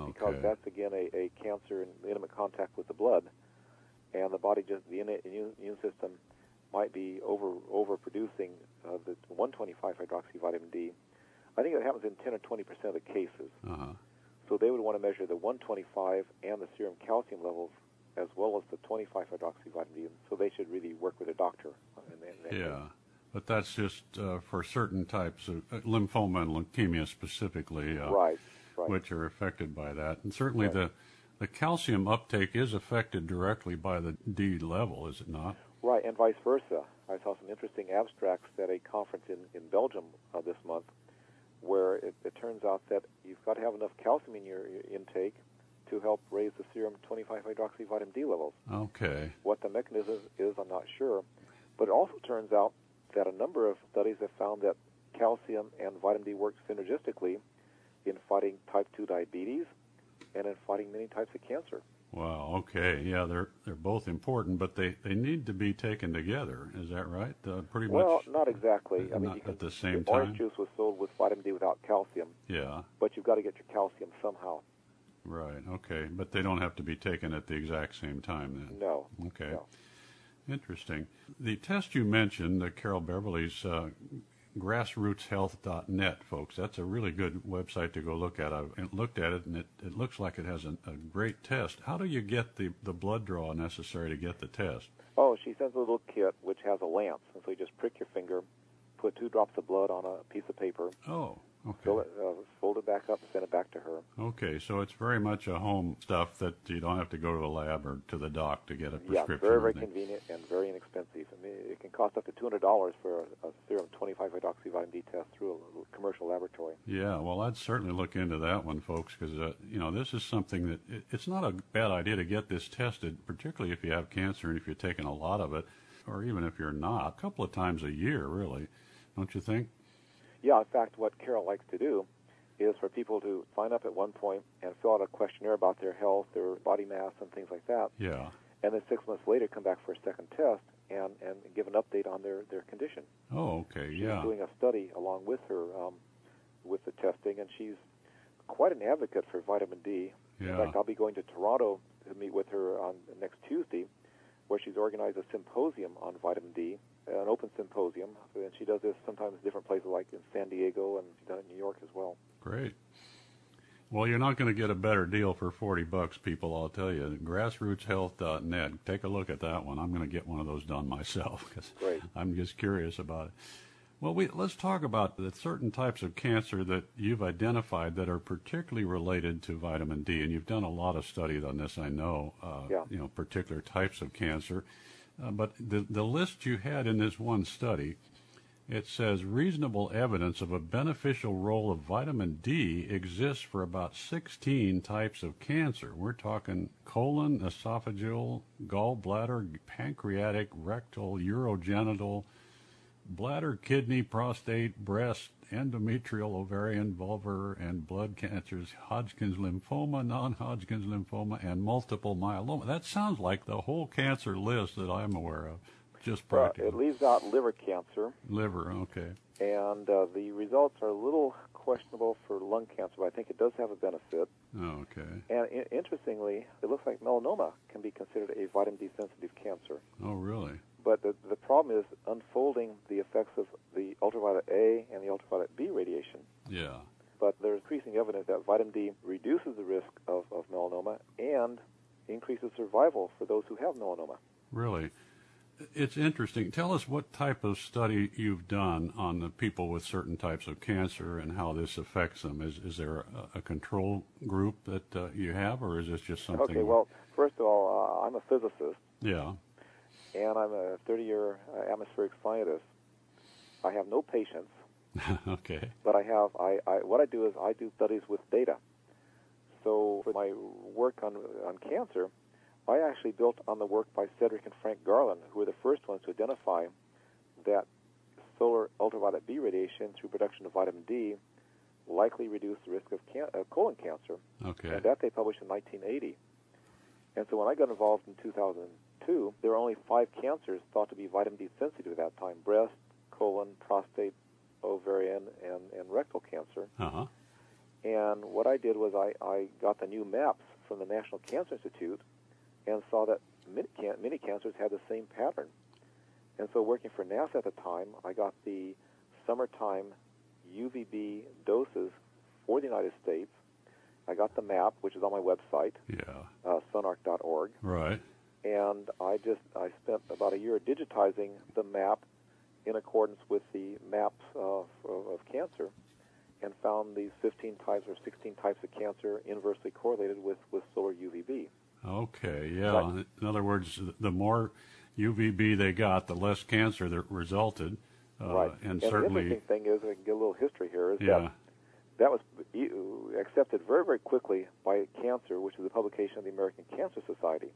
because that's again a, a cancer in intimate contact with the blood, and the body just the immune, immune system might be over overproducing uh, the 125 hydroxy vitamin D. I think that happens in 10 or 20 percent of the cases. Uh-huh. So they would want to measure the 125 and the serum calcium levels as well as the 25 hydroxy vitamin D. So they should really work with a doctor. Yeah. But that's just uh, for certain types of uh, lymphoma and leukemia specifically, uh, Right. Right. which are affected by that. And certainly Right. the the calcium uptake is affected directly by the D level, is it not? Right, and vice versa. I saw some interesting abstracts at a conference in, in Belgium uh, this month where it, it turns out that you've got to have enough calcium in your, your intake to help raise the serum 25-hydroxyvitamin D levels. Okay. What the mechanism is, I'm not sure. But it also turns out that a number of studies have found that calcium and vitamin D work synergistically in fighting type 2 diabetes and in fighting many types of cancer. Wow. Okay. Yeah, they're they're both important, but they, they need to be taken together. Is that right? Uh, pretty Well, much. Well, not exactly. I mean, not can, at the same the orange juice was sold with vitamin D without calcium, Yeah. but you've got to get your calcium somehow. Right. Okay. But they don't have to be taken at the exact same time then. No. Okay. No. Interesting. The test you mentioned, the Carole Baggerly's uh, grassrootshealth.net, folks, that's a really good website to go look at. I've looked at it, and it, it looks like it has a, a great test. How do you get the, the blood draw necessary to get the test? Oh, she sends a little kit which has a lance, and so you just prick your finger, put two drops of blood on a piece of paper, Oh, fill okay. it, uh, fold it back up, and send it back to her. Okay, so it's very much a home stuff that you don't have to go to the lab or to the doc to get a prescription. Yeah, very, very convenient and very inexpensive. I mean, it can cost up to two hundred dollars for a, a serum 25-hydroxyvitamin D test through a commercial laboratory. Yeah, well, I'd certainly look into that one, folks, because uh, you know this is something that it, it's not a bad idea to get this tested, particularly if you have cancer and if you're taking a lot of it, or even if you're not, a couple of times a year, really, don't you think? Yeah, in fact, what Carole likes to do is for people to sign up at one point and fill out a questionnaire about their health, their body mass, and things like that, Yeah. and then six months later come back for a second test and, and give an update on their, their condition. Oh, okay. She's Yeah. doing a study along with her um, with the testing, and she's quite an advocate for vitamin D. Yeah. In fact, I'll be going to Toronto to meet with her on next Tuesday, where she's organized a symposium on vitamin D, an open symposium, and she does this sometimes in different places like in San Diego, and she's done it in New York as well. Great. Well, you're not going to get a better deal for 40 bucks, people, I'll tell you. Grassrootshealth.net. Take a look at that one. I'm going to get one of those done myself because I'm just curious about it. Well, we, let's talk about the certain types of cancer that you've identified that are particularly related to vitamin D, and you've done a lot of studies on this. I know, uh, Yeah. you know, particular types of cancer. Uh, but the the list you had in this one study, it says reasonable evidence of a beneficial role of vitamin D exists for about 16 types of cancer. We're talking colon, esophageal, gallbladder, pancreatic, rectal, urogenital, bladder, kidney, prostate, breast, endometrial, ovarian, vulvar, and blood cancers, Hodgkin's lymphoma, non-Hodgkin's lymphoma, and multiple myeloma. That sounds like the whole cancer list that I'm aware of. Just Uh, practically. it leaves out liver cancer, Liver, okay. and uh, the results are a little questionable for lung cancer, but I think it does have a benefit. Oh, okay. And I- interestingly, it looks like melanoma can be considered a vitamin D sensitive cancer. Oh, really? But the, the problem is unfolding the effects of the ultraviolet A and the ultraviolet B radiation. Yeah. But there's increasing evidence that vitamin D reduces the risk of, of melanoma and increases survival for those who have melanoma. Really? It's interesting. Tell us what type of study you've done on the people with certain types of cancer and how this affects them. Is is there a, a control group that uh, you have, or is this just something? Okay, well, first of all, uh, I'm a physicist Yeah. And I'm a 30 year uh, atmospheric scientist. I have no patients, okay. but I have, I, I, what I do is I do studies with data. So for my work on, on cancer, I actually built on the work by Cedric and Frank Garland, who were the first ones to identify that solar ultraviolet B radiation through production of vitamin D likely reduced the risk of can- uh, colon cancer. Okay. And that they published in 1980. And so when I got involved in 2002, there were only five cancers thought to be vitamin D sensitive at that time breast, colon, prostate, ovarian, and, and rectal cancer. Uh huh. And what I did was I, I got the new maps from the National Cancer Institute and saw that many, can- many cancers had the same pattern. And so working for NASA at the time, I got the summertime UVB doses for the United States. I got the map, which is on my website, Yeah. uh, sunarc.org, Right. And I just I spent about a year digitizing the map in accordance with the maps of, of, cancer, and found these 15 types or 16 types of cancer inversely correlated with, with solar UVB. Okay. Yeah. Right. In other words, the more UVB they got, the less cancer that resulted. Uh, right. And, the certainly. interesting thing is, I can get a little history here, is Yeah. that that was accepted very, very quickly by Cancer, which is a publication of the American Cancer Society.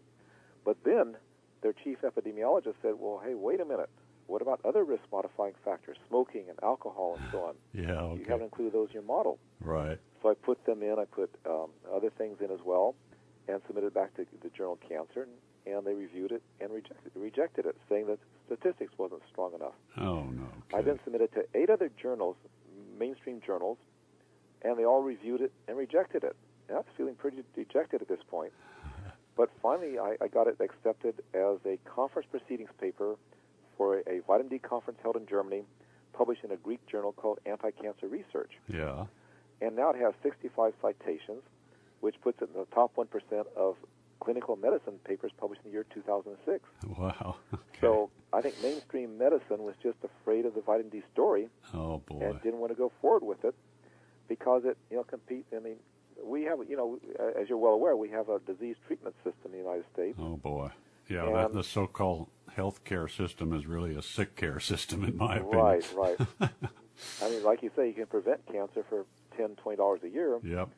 But then their chief epidemiologist said, well, hey, wait a minute. What about other risk modifying factors, smoking and alcohol and so on? Yeah. You haven't included those in your model. Right. So I put them in. I put um, other things in as well, and submitted it back to the journal Cancer, and, they reviewed it and rejected rejected it, saying that statistics wasn't strong enough. Oh no. I then submitted to eight other journals, mainstream journals, and they all reviewed it and rejected it. And I was feeling pretty dejected at this point. But finally, I, I got it accepted as a conference proceedings paper for a, a vitamin D conference held in Germany, published in a Greek journal called Anti-Cancer Research. Yeah. And now it has 65 citations, which puts it in the top 1% of clinical medicine papers published in the year 2006. Wow. Okay. So I think mainstream medicine was just afraid of the vitamin D story oh boy. and didn't want to go forward with it because it, you know, competes. I mean, we have, you know, as you're well aware, we have a disease treatment system in the United States. Oh boy. Yeah, And- that, the so-called healthcare system is really a sick care system, in my opinion. Right, right. I mean, like you say, you can prevent cancer for ten, twenty dollars a year. Yep.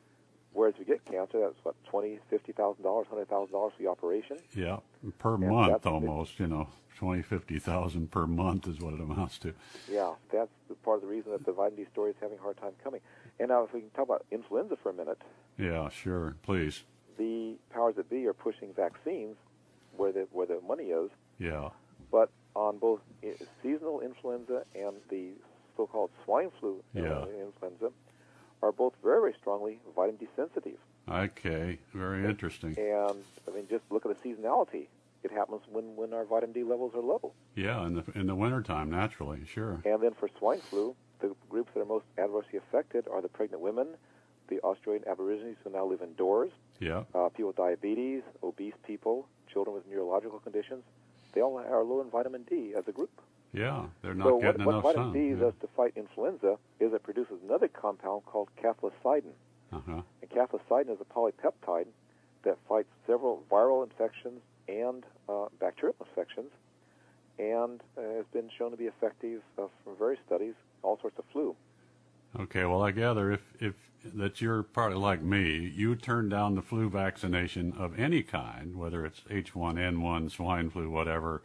Whereas if you get cancer, that's what twenty, fifty thousand dollars, hundred thousand dollars for the operation. Yeah. Per Yeah, month, almost. You know, twenty, fifty thousand per month is what it amounts to. Yeah, that's the part of the reason that the vitamin D story is having a hard time coming. And now, if we can talk about influenza for a minute, Yeah. Sure. Please. the powers that be are pushing vaccines where the where the money is. Yeah. But on both seasonal influenza and the so-called swine flu uh, Yeah. influenza are both very, very strongly vitamin D sensitive. Okay. Very interesting. And I mean, just look at the seasonality. It happens when, when our vitamin D levels are low. Yeah. In the in the wintertime, naturally. Sure. And then for swine flu, the groups that are most adversely affected are the pregnant women, the Australian Aborigines who now live indoors, Yeah. uh, people with diabetes, obese people, children with neurological conditions. They all are low in vitamin D as a group. Yeah. They're not so what, getting what enough vitamin sun. D yeah. does to fight influenza is it produces another compound called cathelicidin. Uh-huh. And cathelicidin is a polypeptide that fights several viral infections and uh, bacterial infections. and uh, has been shown to be effective uh, from various studies, all sorts of flu. Okay, well, I gather if, if that you're partly like me, you turn down the flu vaccination of any kind, whether it's H1N1, swine flu, whatever,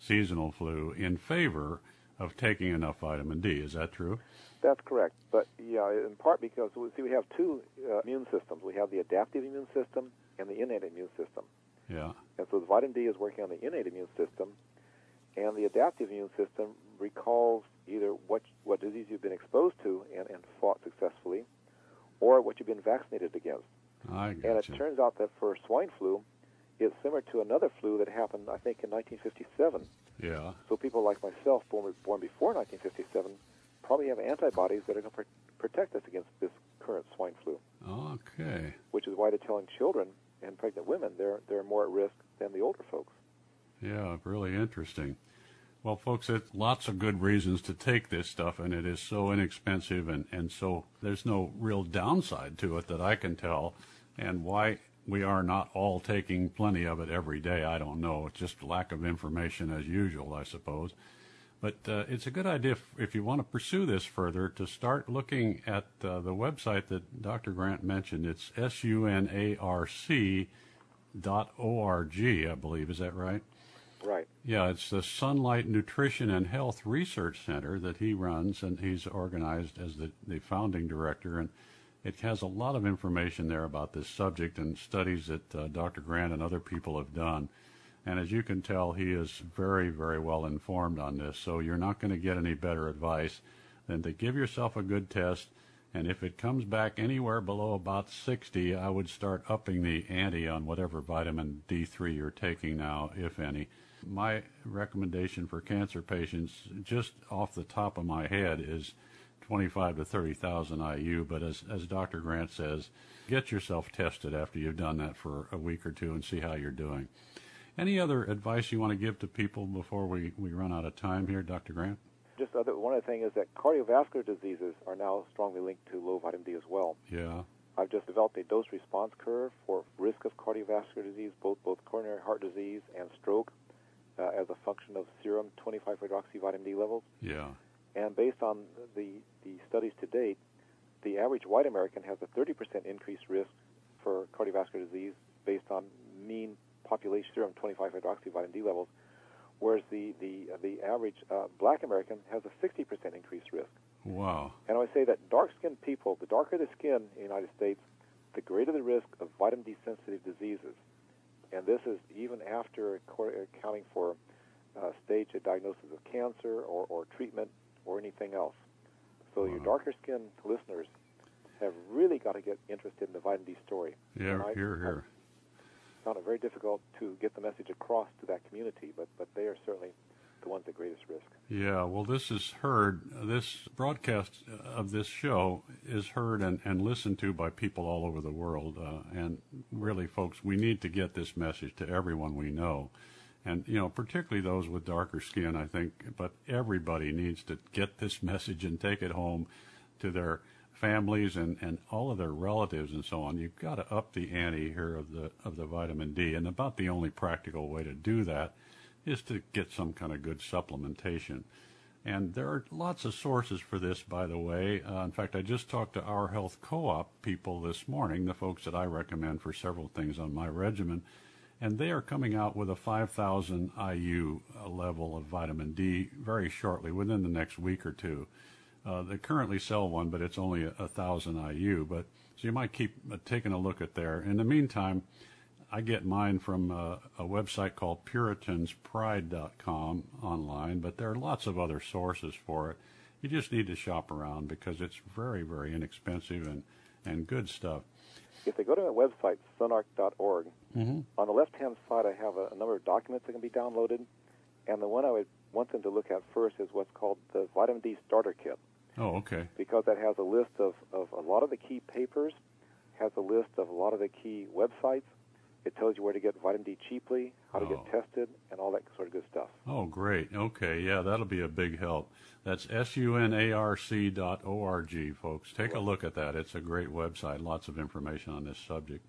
seasonal flu, in favor of taking enough vitamin D. Is that true? That's correct. But yeah, in part because we see we have two uh, immune systems. We have the adaptive immune system and the innate immune system. Yeah. And so the vitamin D is working on the innate immune system, adaptive immune system recalls either what what disease you've been exposed to and, and fought successfully, or what you've been vaccinated against. I and it turns out that for swine flu, it's similar to another flu that happened, I think, in 1957. Yeah. So people like myself, born born before 1957, probably have antibodies that are going to pr- protect us against this current swine flu. Okay. Which is why they're telling children and pregnant women they're they're more at risk than the older folks. Yeah, really interesting. Well, folks, it's lots of good reasons to take this stuff, and it is so inexpensive, and, and so there's no real downside to it that I can tell. And why we are not all taking plenty of it every day, I don't know. It's just lack of information as usual, I suppose. But uh, it's a good idea if, if you want to pursue this further to start looking at uh, the website that Dr. Grant mentioned. It's sunarc dot org, I believe. Is that right? Right. Yeah, it's the Sunlight Nutrition and Health Research Center that he runs, and he's organized as the, the founding director. And it has a lot of information there about this subject and studies that uh, Dr. Grant and other people have done. And as you can tell, he is very, very well informed on this. So you're not going to get any better advice than to give yourself a good test. And if it comes back anywhere below about 60, I would start upping the ante on whatever vitamin D3 you're taking now, if any. My recommendation for cancer patients, just off the top of my head, is 25 to 30,000 IU. But as, as Dr. Grant says, get yourself tested after you've done that for a week or two and see how you're doing. Any other advice you want to give to people before we, we run out of time here, Dr. Grant? Just other, one other thing is that cardiovascular diseases are now strongly linked to low vitamin D as well. Yeah. I've just developed a dose response curve for risk of cardiovascular disease, both both coronary heart disease and stroke, uh, as a function of serum 25-hydroxyvitamin D levels. Yeah. And based on the the studies to date, the average white American has a 30% increased risk for cardiovascular disease based on mean population serum 25-hydroxyvitamin D levels, whereas the the uh, the average uh, black American has a 60% increased risk. Wow. And I would say that dark-skinned people, the darker the skin in the United States, the greater the risk of vitamin D sensitive diseases. And this is even after accounting for uh, stage of diagnosis of cancer or, or treatment or anything else. So Wow. your darker skinned listeners have really got to get interested in the vitamin D story. Yeah, I- here, here. I found it very difficult to get the message across to that community, but, but they are certainly the ones at greatest risk. Yeah, well, this is heard, this broadcast of this show is heard and, and listened to by people all over the world. Uh, and really, folks, we need to get this message to everyone we know. And, you know, particularly those with darker skin, I think, but everybody needs to get this message and take it home to their families and, and all of their relatives and so on. You've got to up the ante here of the, of the vitamin D. And about the only practical way to do that is to get some kind of good supplementation. And there are lots of sources for this, by the way. Uh, in fact, I just talked to our health co-op people this morning, the folks that I recommend for several things on my regimen, and they are coming out with a 5,000 IU uh, level of vitamin D very shortly, within the next week or two. Uh, they currently sell one, but it's only a, a thousand IU. But so you might keep uh, taking a look at there. In the meantime, I get mine from uh, a website called PuritansPride.com online, but there are lots of other sources for it. You just need to shop around because it's very, very inexpensive and, and good stuff. If they go to my website, sunarc.org, Mm-hmm. on the left-hand side I have a, a number of documents that can be downloaded, and the one I would want them to look at first is what's called the Vitamin D Starter Kit, Oh, okay. because that has a list of, of a lot of the key papers, has a list of a lot of the key websites. It tells you where to get vitamin D cheaply, how to Oh. get tested, and all that sort of good stuff. Oh, great. Okay, yeah, that'll be a big help. That's sunarc.org, folks. Take a look at that. It's a great website. Lots of information on this subject.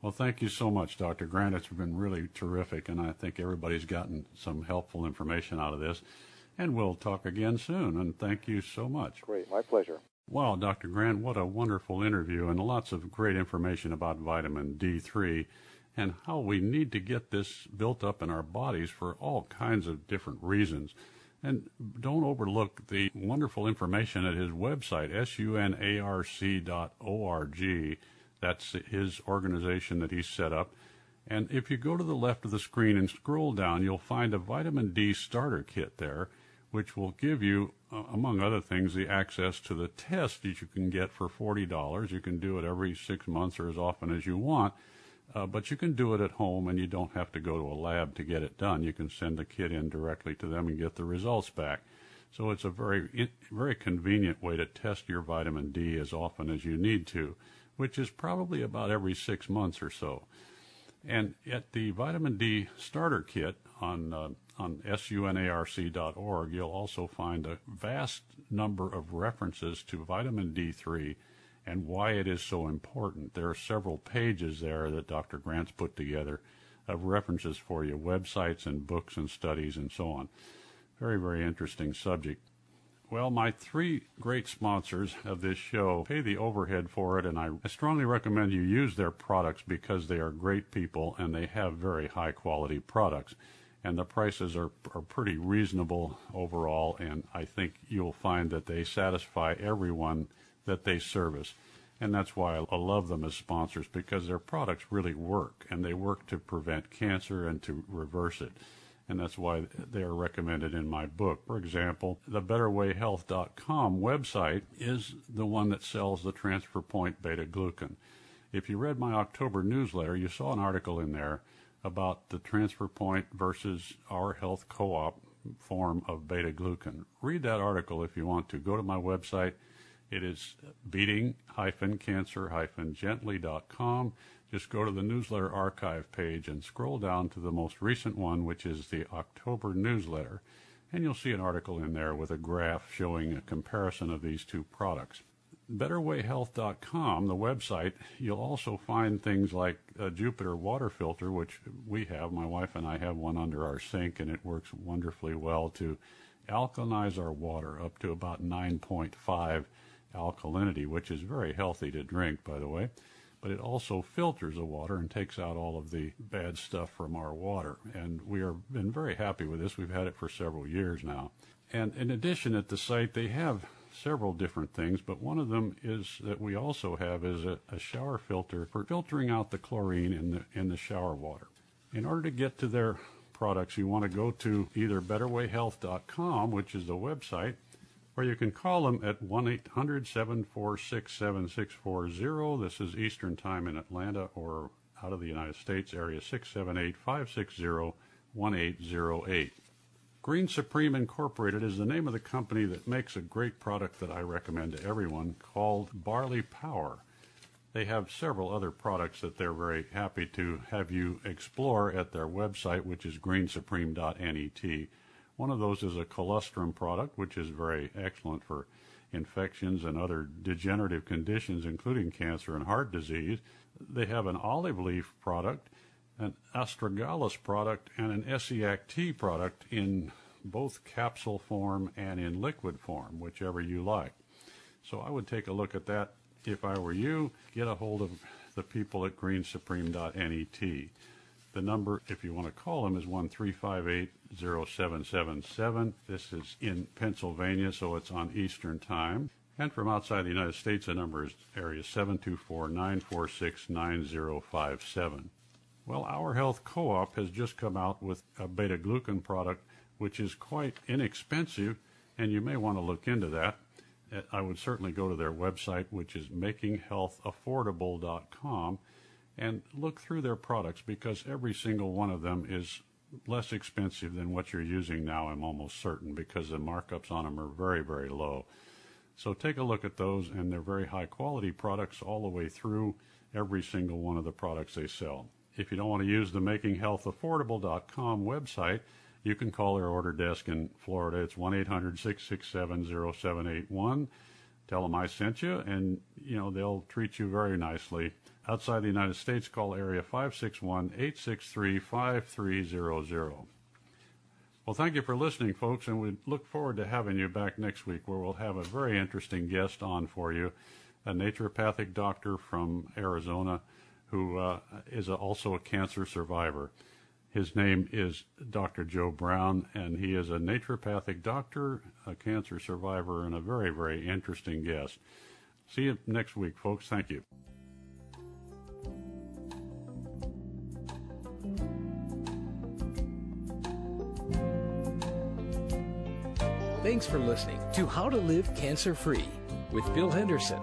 Well, thank you so much, Dr. Grant. It's been really terrific, and I think everybody's gotten some helpful information out of this. And we'll talk again soon, and thank you so much. Great, my pleasure. Wow, Dr. Grant, what a wonderful interview, and lots of great information about vitamin D3 and how we need to get this built up in our bodies for all kinds of different reasons. And don't overlook the wonderful information at his website, sunarc.org. That's his organization that he set up. And if you go to the left of the screen and scroll down, you'll find a vitamin D starter kit there, which will give you, uh, among other things, the access to the test that you can get for $40. You can do it every six months or as often as you want. Uh, but you can do it at home and you don't have to go to a lab to get it done. You can send the kit in directly to them and get the results back. So it's a very, very convenient way to test your vitamin D as often as you need to, which is probably about every six months or so. And at the vitamin D starter kit on uh, on sunarc.org, you'll also find a vast number of references to vitamin D3 and why it is so important. There are several pages there that Dr. Grant's put together of references for you, websites and books and studies and so on. Very, very interesting subject. Well, my three great sponsors of this show pay the overhead for it, and I, strongly recommend you use their products because they are great people and they have very high quality products. And the prices are, are pretty reasonable overall, and I think you'll find that they satisfy everyone that they service. And that's why I love them as sponsors because their products really work and they work to prevent cancer and to reverse it. And that's why they are recommended in my book. For example, the BetterWayHealth.com website is the one that sells the transfer point beta glucan. If you read my October newsletter, you saw an article in there about the transfer point versus our health co-op form of beta glucan. Read that article if you want to. Go to my website it is beating-cancer-gently.com. Just go to the newsletter archive page and scroll down to the most recent one, which is the October newsletter, and you'll see an article in there with a graph showing a comparison of these two products. BetterWayHealth.com, the website, you'll also find things like a Jupiter water filter, which we have. My wife and I have one under our sink, and it works wonderfully well to alkalinize our water up to about 9.5 alkalinity, which is very healthy to drink, by the way. But it also filters the water and takes out all of the bad stuff from our water. And we have been very happy with this. We've had it for several years now. And in addition, at the site, they have several different things, but one of them is that we also have is a, a, shower filter for filtering out the chlorine in the in the shower water. In order to get to their products, you want to go to either betterwayhealth.com, which is the website, or you can call them at 1 800 746 7640. This is Eastern Time in Atlanta or out of the United States, area 678 560 1808. Green Supreme Incorporated is the name of the company that makes a great product that I recommend to everyone called Barley Power. They have several other products that they're very happy to have you explore at their website, which is greensupreme.net. One of those is a colostrum product, which is very excellent for infections and other degenerative conditions, including cancer and heart disease. They have an olive leaf product, an astragalus product, and an Essiac product in both capsule form and in liquid form, whichever you like. So I would take a look at that if I were you. Get a hold of the people at greensupreme.net. The number, if you want to call them, is one three five eight zero seven seven seven. This is in Pennsylvania, so it's on Eastern Time. And from outside the United States, the number is area 724-946-9057. Well, Our Health Co-op has just come out with a beta glucan product, which is quite inexpensive, and you may want to look into that. Uh, I would certainly go to their website, which is makinghealthaffordable.com and look through their products because every single one of them is less expensive than what you're using now, I'm almost certain, because the markups on them are very, very low. So take a look at those, and they're very high quality products all the way through every single one of the products they sell. If you don't want to use the makinghealthaffordable.com website, you can call their order desk in Florida. It's 1 800 667 0781. Tell them I sent you, and you know they'll treat you very nicely Outside the United States, call area 561 863 5300. Well, thank you for listening, folks, and we look forward to having you back next week where we'll have a very interesting guest on for you, a naturopathic doctor from Arizona who uh, is a, also a cancer survivor. His name is Dr. Joe Brown, and he is a naturopathic doctor, a cancer survivor, and a very, very interesting guest. See you next week, folks. Thank you. Thanks for listening to How to Live Cancer Free with Bill Henderson